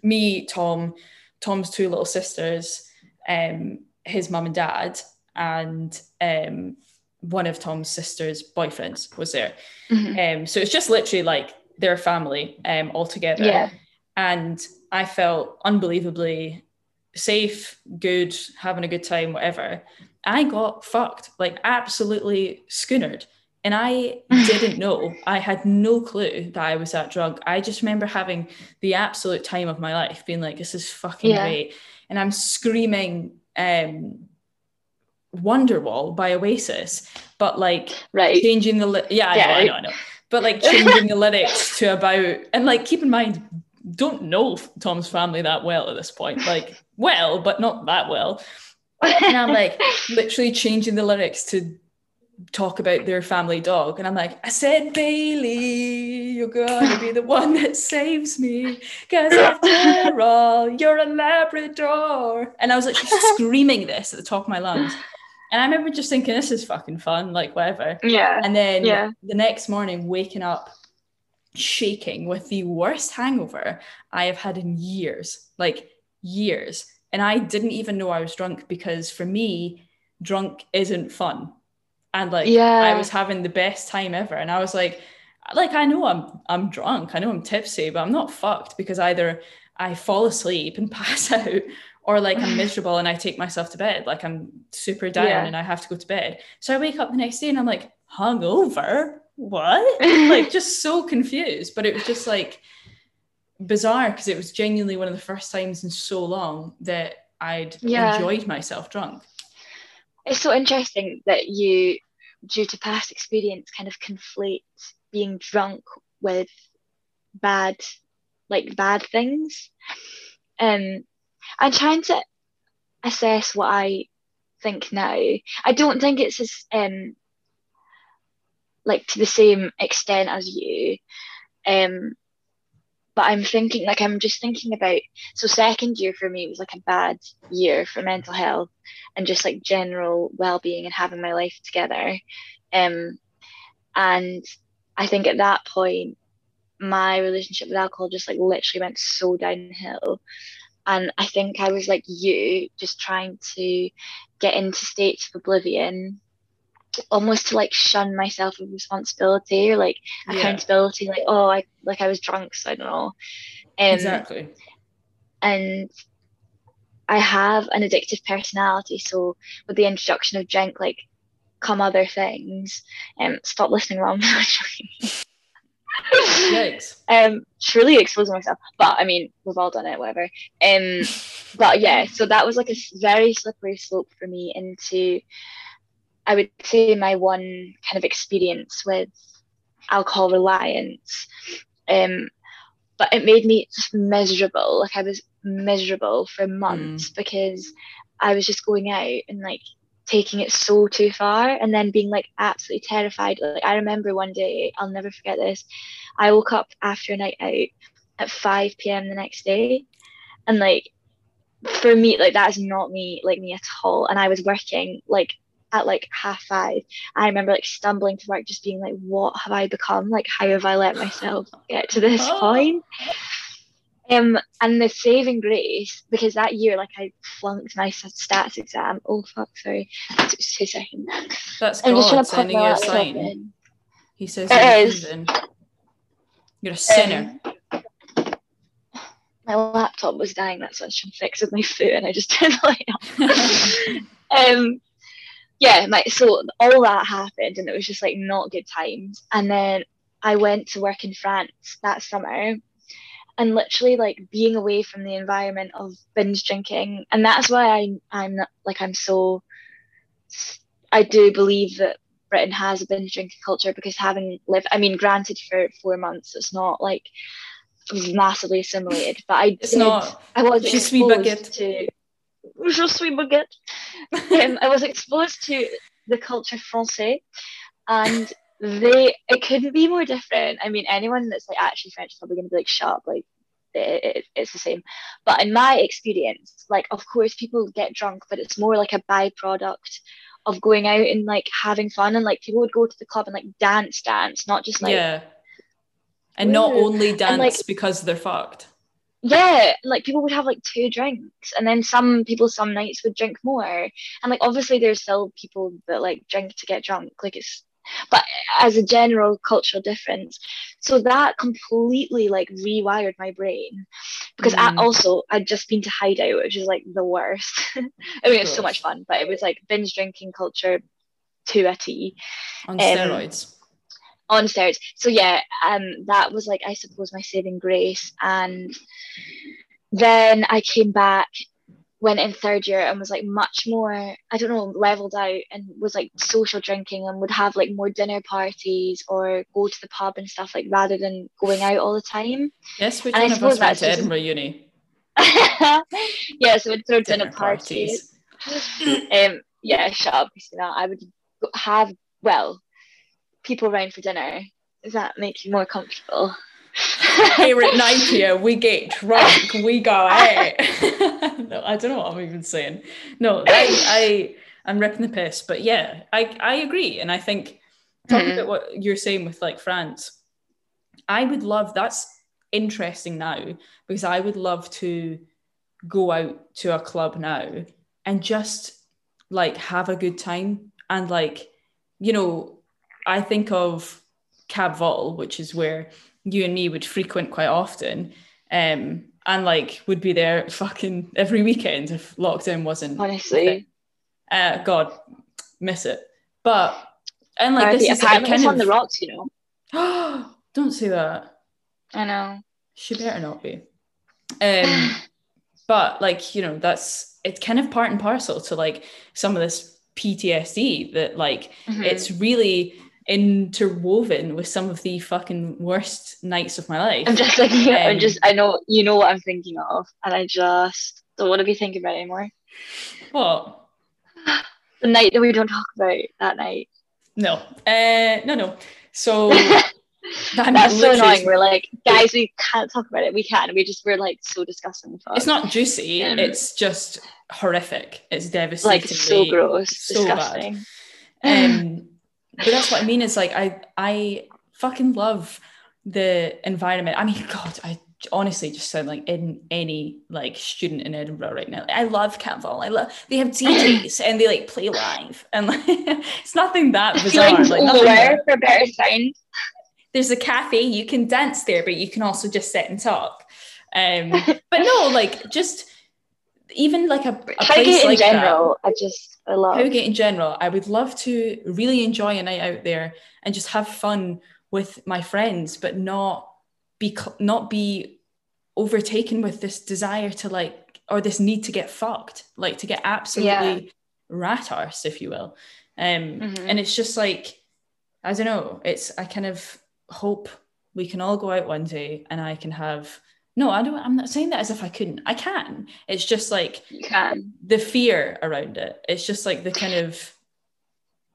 me, Tom, Tom's two little sisters, um, his mum and dad, and um, one of Tom's sisters' boyfriends was there. Mm-hmm. Um, so it's just literally like their family um, all together. Yeah. And I felt unbelievably safe, good, having a good time, whatever. I got fucked, like absolutely schoonered. And I didn't know. I had no clue that I was that drunk. I just remember having the absolute time of my life, being like, this is fucking yeah. great. And I'm screaming um Wonderwall by Oasis, but like right. changing the li- yeah, I yeah. know, I know, I know. But like changing the lyrics to about and like keep in mind, don't know Tom's family that well at this point. Like well, but not that well. And I'm like literally changing the lyrics to talk about their family dog. And I'm like, I said, Bailey, you're going to be the one that saves me. Because after all, you're a Labrador. And I was like screaming this at the top of my lungs. And I remember just thinking, this is fucking fun, like whatever. Yeah. And then yeah. the next morning, waking up shaking with the worst hangover I have had in years, like years. And I didn't even know I was drunk because for me, drunk isn't fun and like yeah. I was having the best time ever and I was like like I know I'm I'm drunk I know I'm tipsy but I'm not fucked because either I fall asleep and pass out or like I'm miserable and I take myself to bed like I'm super down yeah. and I have to go to bed so I wake up the next day and I'm like hungover what like just so confused but it was just like bizarre because it was genuinely one of the first times in so long that I'd yeah. enjoyed myself drunk it's so interesting that you, due to past experience, kind of conflate being drunk with bad, like bad things. Um, I'm trying to assess what I think now. I don't think it's as um like to the same extent as you. Um, but I'm thinking like I'm just thinking about so second year for me was like a bad year for mental health and just like general well-being and having my life together. Um and I think at that point my relationship with alcohol just like literally went so downhill. And I think I was like you just trying to get into states of oblivion almost to like shun myself of responsibility or like yeah. accountability like oh i like i was drunk so i don't know. Um, exactly. and i have an addictive personality so with the introduction of drink like come other things. And um, stop listening while i'm Yikes. um truly exposing myself but i mean we've all done it whatever. Um but yeah so that was like a very slippery slope for me into I would say my one kind of experience with alcohol reliance. Um, but it made me just miserable. Like I was miserable for months mm. because I was just going out and like taking it so too far and then being like absolutely terrified. Like I remember one day, I'll never forget this. I woke up after a night out at 5 p.m. the next day and like for me like that is not me like me at all and I was working like at like half five. I remember like stumbling to work, just being like, what have I become? Like, how have I let myself get to this oh. point? Um, and the saving grace, because that year, like I flunked my stats exam. Oh fuck, sorry, two seconds. That's I'm God just trying to put my laptop in. He says It you're You're a sinner. Um, my laptop was dying. That's what I was trying to fix with my foot, and I just turned the light off. um, yeah, my so all that happened, and it was just like not good times. And then I went to work in France that summer, and literally like being away from the environment of binge drinking, and that's why I I'm not like I'm so. I do believe that Britain has a binge drinking culture because having lived, I mean, granted for four months, it's not like massively assimilated, but I It's did, not. I was baguette. exposed to. Je suis baguette. um, I was exposed to the culture français, and they it couldn't be more different. I mean, anyone that's like actually French is probably going to be like, "Shut up!" Like, it, it, it's the same. But in my experience, like, of course, people get drunk, but it's more like a byproduct of going out and like having fun, and like people would go to the club and like dance, dance, not just like yeah. And not only dance like- because they're fucked. Yeah like people would have like two drinks and then some people some nights would drink more and like obviously there's still people that like drink to get drunk like it's but as a general cultural difference so that completely like rewired my brain because I Mm. also i'd just been to hideout which is like the worst i mean it's so much fun but it was like binge drinking culture to a t On Um, steroids. On steroids. So yeah, um, that was like I suppose my saving grace. And then I came back, went in third year, and was like much more I don't know leveled out, and was like social drinking, and would have like more dinner parties or go to the pub and stuff like rather than going out all the time. Yes, which and I one of suppose us went that's to Edinburgh Uni? yeah, so we'd throw dinner, Dinner parties. parties. um, yeah, shut up, Christina. I would have well people around for dinner. Does that make you more comfortable? Here at 9 p.m. we get drunk, we go out. no, I don't know what I'm even saying. No, I, I I'm ripping the piss, but yeah, I I agree, and I think talking Mhm. about what you're saying with like France, I would love that's interesting now because I would love to go out to a club now and just like have a good time and like you know I think of Cab Vol, which is where you and me would frequent quite often, um, and like would be there fucking every weekend if lockdown wasn't. Honestly, Uh, God, miss it. But and like this is kind of on the rocks, you know. don't say that. I know. She better not be. Um, but like you know, that's it's kind of part and parcel to like some of this PTSD that like Mhm. it's really interwoven with some of the fucking worst nights of my life. I'm just like I'm Um, just I know you know what I'm thinking of, and I just don't want to be thinking about it anymore. What? The night that we don't talk about that night. No. Uh, no, no. So I'm That's so annoying. We're like, guys, we can't talk about it. We can. We just we're like so disgusting. It's not juicy. Um, it's just horrific. It's devastating. like so gross, so bad. um but that's what i mean it's like i i fucking love the environment i mean god i honestly just sound like in any like student in edinburgh right now i love Campbell. i love they have djs and they like play live and like it's nothing that feel like bizarre like, nothing that- for better sound. there's a cafe you can dance there but you can also just sit and talk um but no like just even like a, a place in like that general, I just I love. Cowgate in general, I would love to really enjoy a night out there and just have fun with my friends, but not be not be overtaken with this desire to like or this need to get fucked, like to get absolutely rat arsed, if you will. Um, Mhm. and it's just like I don't know. It's I kind of hope we can all go out one day and I can have no, I don't. I'm not saying that as if I couldn't. I can. It's just like You can. the fear around it. It's just like the kind of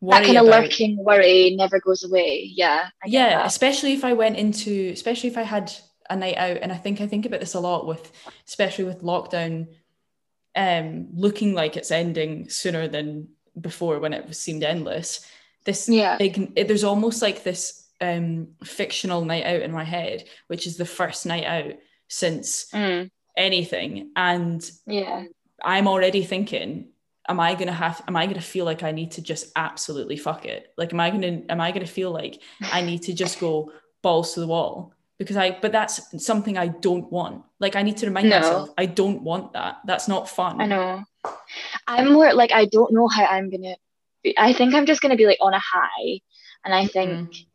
That kind of about, lurking worry never goes away. Yeah. Yeah, that. especially if I went into, especially if I had a night out, and I think I think about this a lot with, especially with lockdown, um, looking like it's ending sooner than before when it seemed endless. This Yeah. big, there's almost like this um fictional night out in my head, which is the first night out since Mm, anything, and yeah. I'm already thinking am I gonna have am I gonna feel like I need to just absolutely fuck it? Like am I gonna am I gonna feel like I need to just go balls to the wall? Because I but that's something I don't want. Like I need to remind No. myself I don't want that. That's not fun. I know. I'm more like I don't know how I'm gonna. Be. I think I'm just gonna be like on a high, and I think Mm.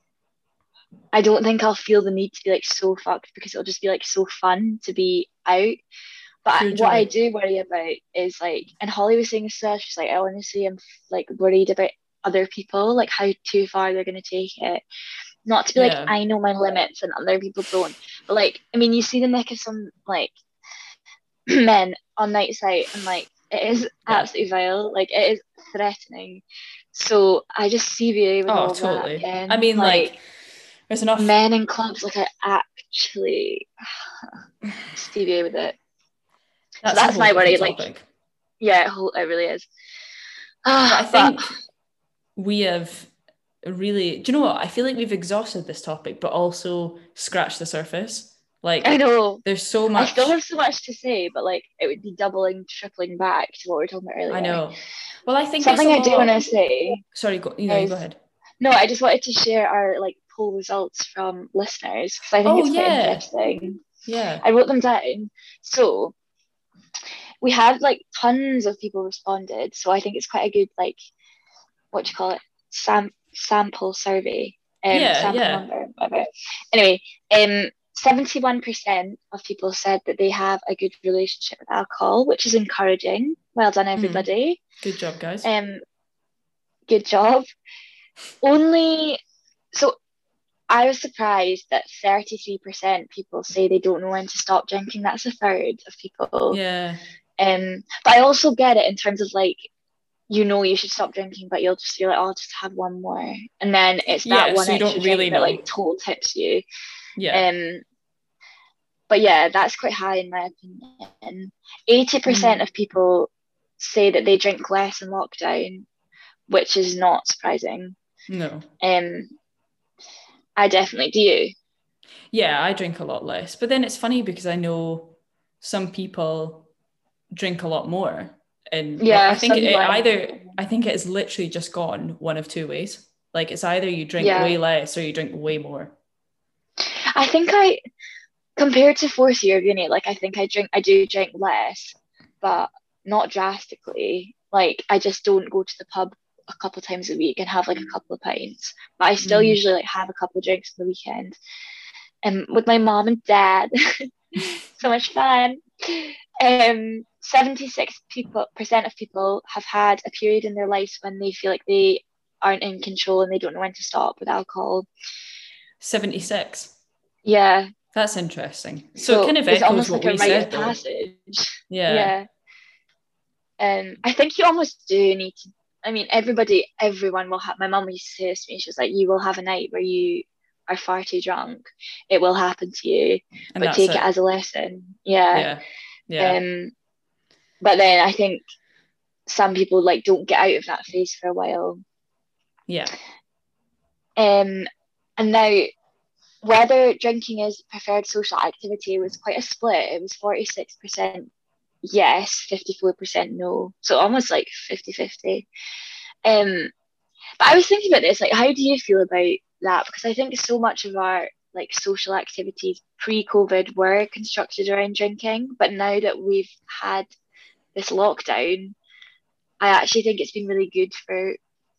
I don't think I'll feel the need to be like so fucked because it'll just be like so fun to be out. But I- what I do worry about is like, and Holly was saying this, to she's like, I honestly am like worried about other people, like how too far they're gonna take it. Not to be Yeah. like I know my limits and other people don't, but like I mean, you see the nick of some like men on nights out, and like it is absolutely vile, like it is threatening. So I just see you with Oh, all totally. that. again. I mean, like, there's enough. men in clubs, like I actually CVA with it. that's, a that's my worry, different like. Yeah, it, whole- it really is. I think we have really. Do you know what? I feel like we've exhausted this topic, but also scratched the surface. Like, I know. there's so much. I still have so much to say, but like it would be doubling, tripling back to what we were talking about earlier. I know. Well, I think Something I do want to say. Sorry, go, you know, is- go ahead. No, I just wanted to share our like poll results from listeners because I think Oh, it's quite yeah. interesting. Yeah. I wrote them down. So we had like tons of people responded. So I think it's quite a good like what do you call it? Sam sample survey. Um, Yeah, sample yeah. number, whatever. Anyway, um, seventy-one percent of people said that they have a good relationship with alcohol, which is encouraging. Well done, everybody. Good job, guys. Um, good job. Only so I was surprised that 33% people say they don't know when to stop drinking. That's a third of people. yeah. Um, but I also get it in terms of like, you know, you should stop drinking, but you'll just feel like, oh, I'll just have one more. And then it's that Yeah, one so you don't extra really drink that know. like total tips you. Yeah. Um, but yeah, that's quite high in my opinion. 80% Mm. of people say that they drink less in lockdown, which is not surprising. no. Um, I definitely do. Yeah, I drink a lot less. But then it's funny because I know some people drink a lot more. And Yeah, I think it either I think it has literally just gone one of two ways. Like it's either you drink Yeah. way less or you drink way more. I think I, compared to fourth year of uni, like I think I drink, I do drink less, but not drastically. Like I just don't go to the pub a couple times a week and have like a couple of pints. But I still Mm. usually like have a couple of drinks on the weekend. And with my mom and dad, so much fun. Um, 76 people percent of people have had a period in their lives when they feel like they aren't in control and they don't know when to stop with alcohol. 76. Yeah. That's interesting. So, it kind of echoes almost what like a we rite said of passage. Yeah. Yeah. Um, I think you almost do need to. I mean, everybody, everyone will have. My mum used to say to me. She was like, "You will have a night where you are far too drunk. It will happen to you, And but take it. it as a lesson." Yeah. yeah. Yeah. Um, but then I think some people like don't get out of that phase for a while. yeah. Um, and now whether drinking is preferred social activity was quite a split. It was 46% yes, 54% no. So almost like 50-50. Um, but I was thinking about this, like how do you feel about that? Because I think so much of our like social activities pre-COVID were constructed around drinking, but now that we've had this lockdown, I actually think it's been really good for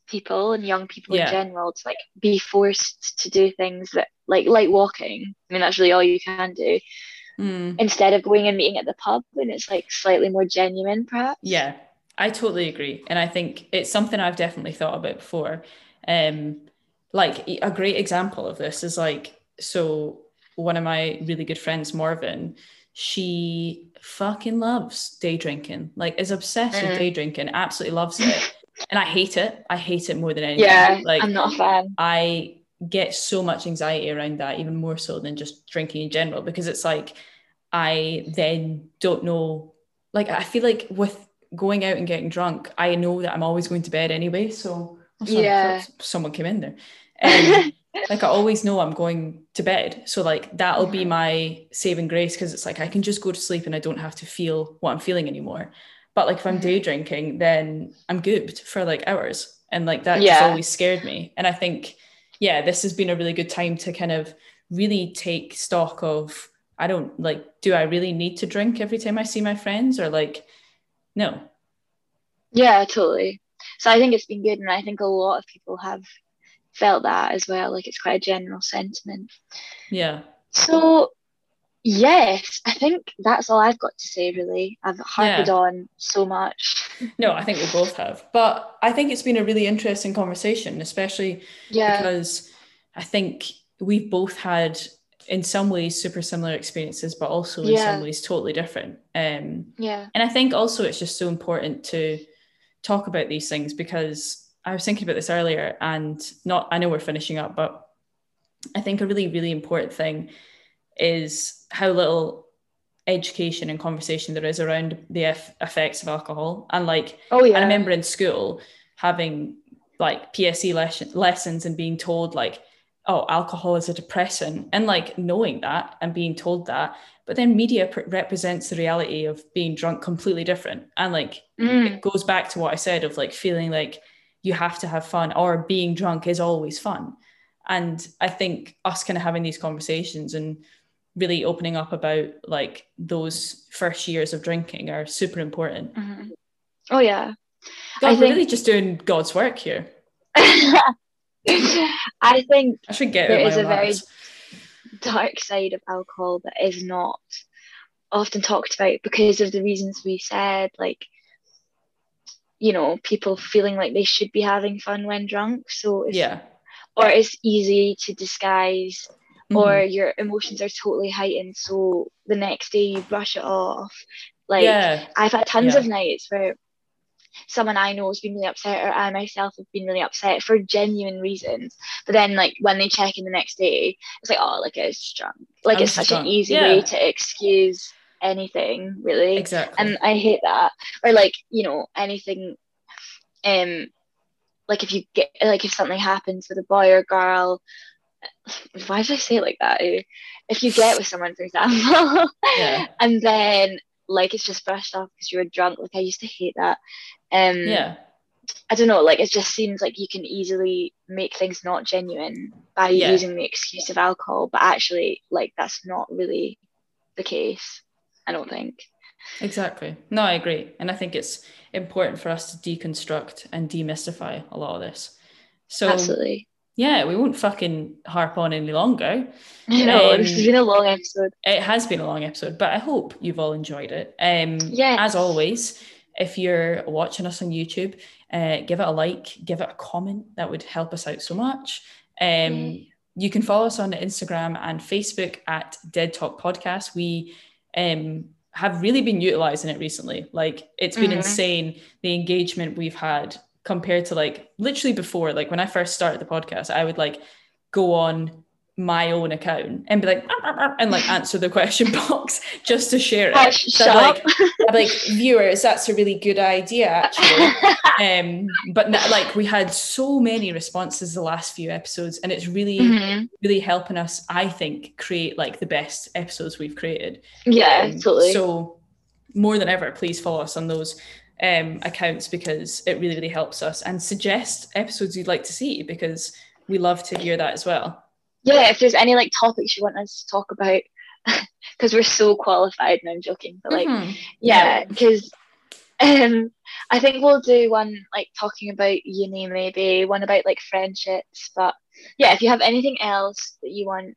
people and young people Yeah. in general to like be forced to do things that like like walking. I mean that's really all you can do Mm. instead of going and meeting at the pub and it's like slightly more genuine perhaps. Yeah, I totally agree. And I think it's something I've definitely thought about before. Um, like a great example of this is like, so one of my really good friends, Morven, she fucking loves day drinking, like is obsessed with Mm. day drinking, absolutely loves it. and I hate it. I hate it more than anything. Yeah, like I'm not a fan. I get so much anxiety around that, even more so than just drinking in general, because it's like I then don't know. Like I feel like with going out and getting drunk, I know that I'm always going to bed anyway. So oh, sorry, Yeah. someone came in there. Um, like I always know I'm going to bed. So like that'll be my saving grace because it's like I can just go to sleep and I don't have to feel what I'm feeling anymore. But like if I'm day Mhm. drinking, then I'm gooped for like hours. And like that just always scared me. And I think, yeah, this has been a really good time to kind of really take stock of I don't like, do I really need to drink every time I see my friends? Or like, no. Yeah, totally. So I think it's been good, and I think a lot of people have felt that as well. Like it's quite a general sentiment. Yeah. So yes, I think that's all I've got to say. Really, I've harped Yeah. on so much. No, I think we both have. But I think it's been a really interesting conversation, especially Yeah, because I think we've both had, in some ways, super similar experiences, but also in some ways totally different. Um, yeah, and I think also it's just so important to talk about these things because I was thinking about this earlier, and not I know we're finishing up, but I think a really, really important thing is how little education and conversation there is around the eff- effects of alcohol. And like, oh yeah, I remember in school having like PSE les- lessons and being told like, oh, alcohol is a depressant, and like knowing that and being told that. But then media pr- represents the reality of being drunk completely different, and like Mm, it goes back to what I said of like feeling like you have to have fun or being drunk is always fun. And I think us kind of having these conversations and really opening up about like those first years of drinking are super important. mhm. Oh yeah. God, I think- really just doing God's work here. I think I should get There is a very- dark side of alcohol that is not often talked about because of the reasons we said, like, you know, people feeling like they should be having fun when drunk. So it's, yeah. or it's easy to disguise, or Mhm. your emotions are totally heightened. So the next day you brush it off. Like, yeah, I've had tons Yeah. of nights where someone I know has been really upset, or I myself have been really upset for genuine reasons. But then, like when they check in the next day, it's like, oh, like it's drunk. Like I was it's such drunk. an easy Yeah. way to excuse anything, really. exactly. And I hate that. Or like you know anything, um, like if you get like if something happens with a boy or girl. Why did I say it like that? eh? If you get with someone, for example, Yeah. and then like it's just brushed off because you were drunk. Like I used to hate that. Um, yeah, I don't know. Like it just seems like you can easily make things not genuine by Yeah. using the excuse of alcohol, but actually, like that's not really the case. I don't think. exactly. No, I agree. And I think it's important for us to deconstruct and demystify a lot of this. So Absolutely. Yeah, we won't fucking harp on any longer. You know, this Um, has been a long episode. It has been a long episode, but I hope you've all enjoyed it. Um, Yes. As always, if you're watching us on YouTube, uh, give it a like, give it a comment. That would help us out so much. Um, Yay. you can follow us on Instagram and Facebook at Dead Talk Podcast. We um, have really been utilizing it recently. Like it's been Mhm. insane the engagement we've had compared to like literally before. Like when I first started the podcast, I would like go on my own account and be like "Arr, arr, arr," and like answer the question box just to share it. So shut I'd up. like, like viewers, that's a really good idea actually. um, but n- like we had so many responses the last few episodes, and it's really Mhm. really helping us, I think, create like the best episodes we've created. Yeah, Um, totally. So more than ever, please follow us on those um, accounts because it really, really helps us and suggest episodes you'd like to see because we love to hear that as well. yeah, if there's any like topics you want us to talk about, because we're so qualified, and I'm joking, but like Mhm. yeah because um i think we'll do one like talking about uni maybe one about like friendships but yeah if you have anything else that you want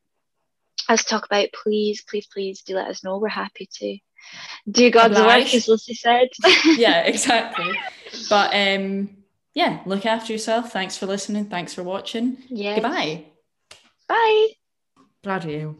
us to talk about please please please do let us know we're happy to do god's work as lucy said yeah, exactly. But um, yeah, look after yourself. Thanks for listening. Thanks for watching. yeah Goodbye. bye Bloody hell.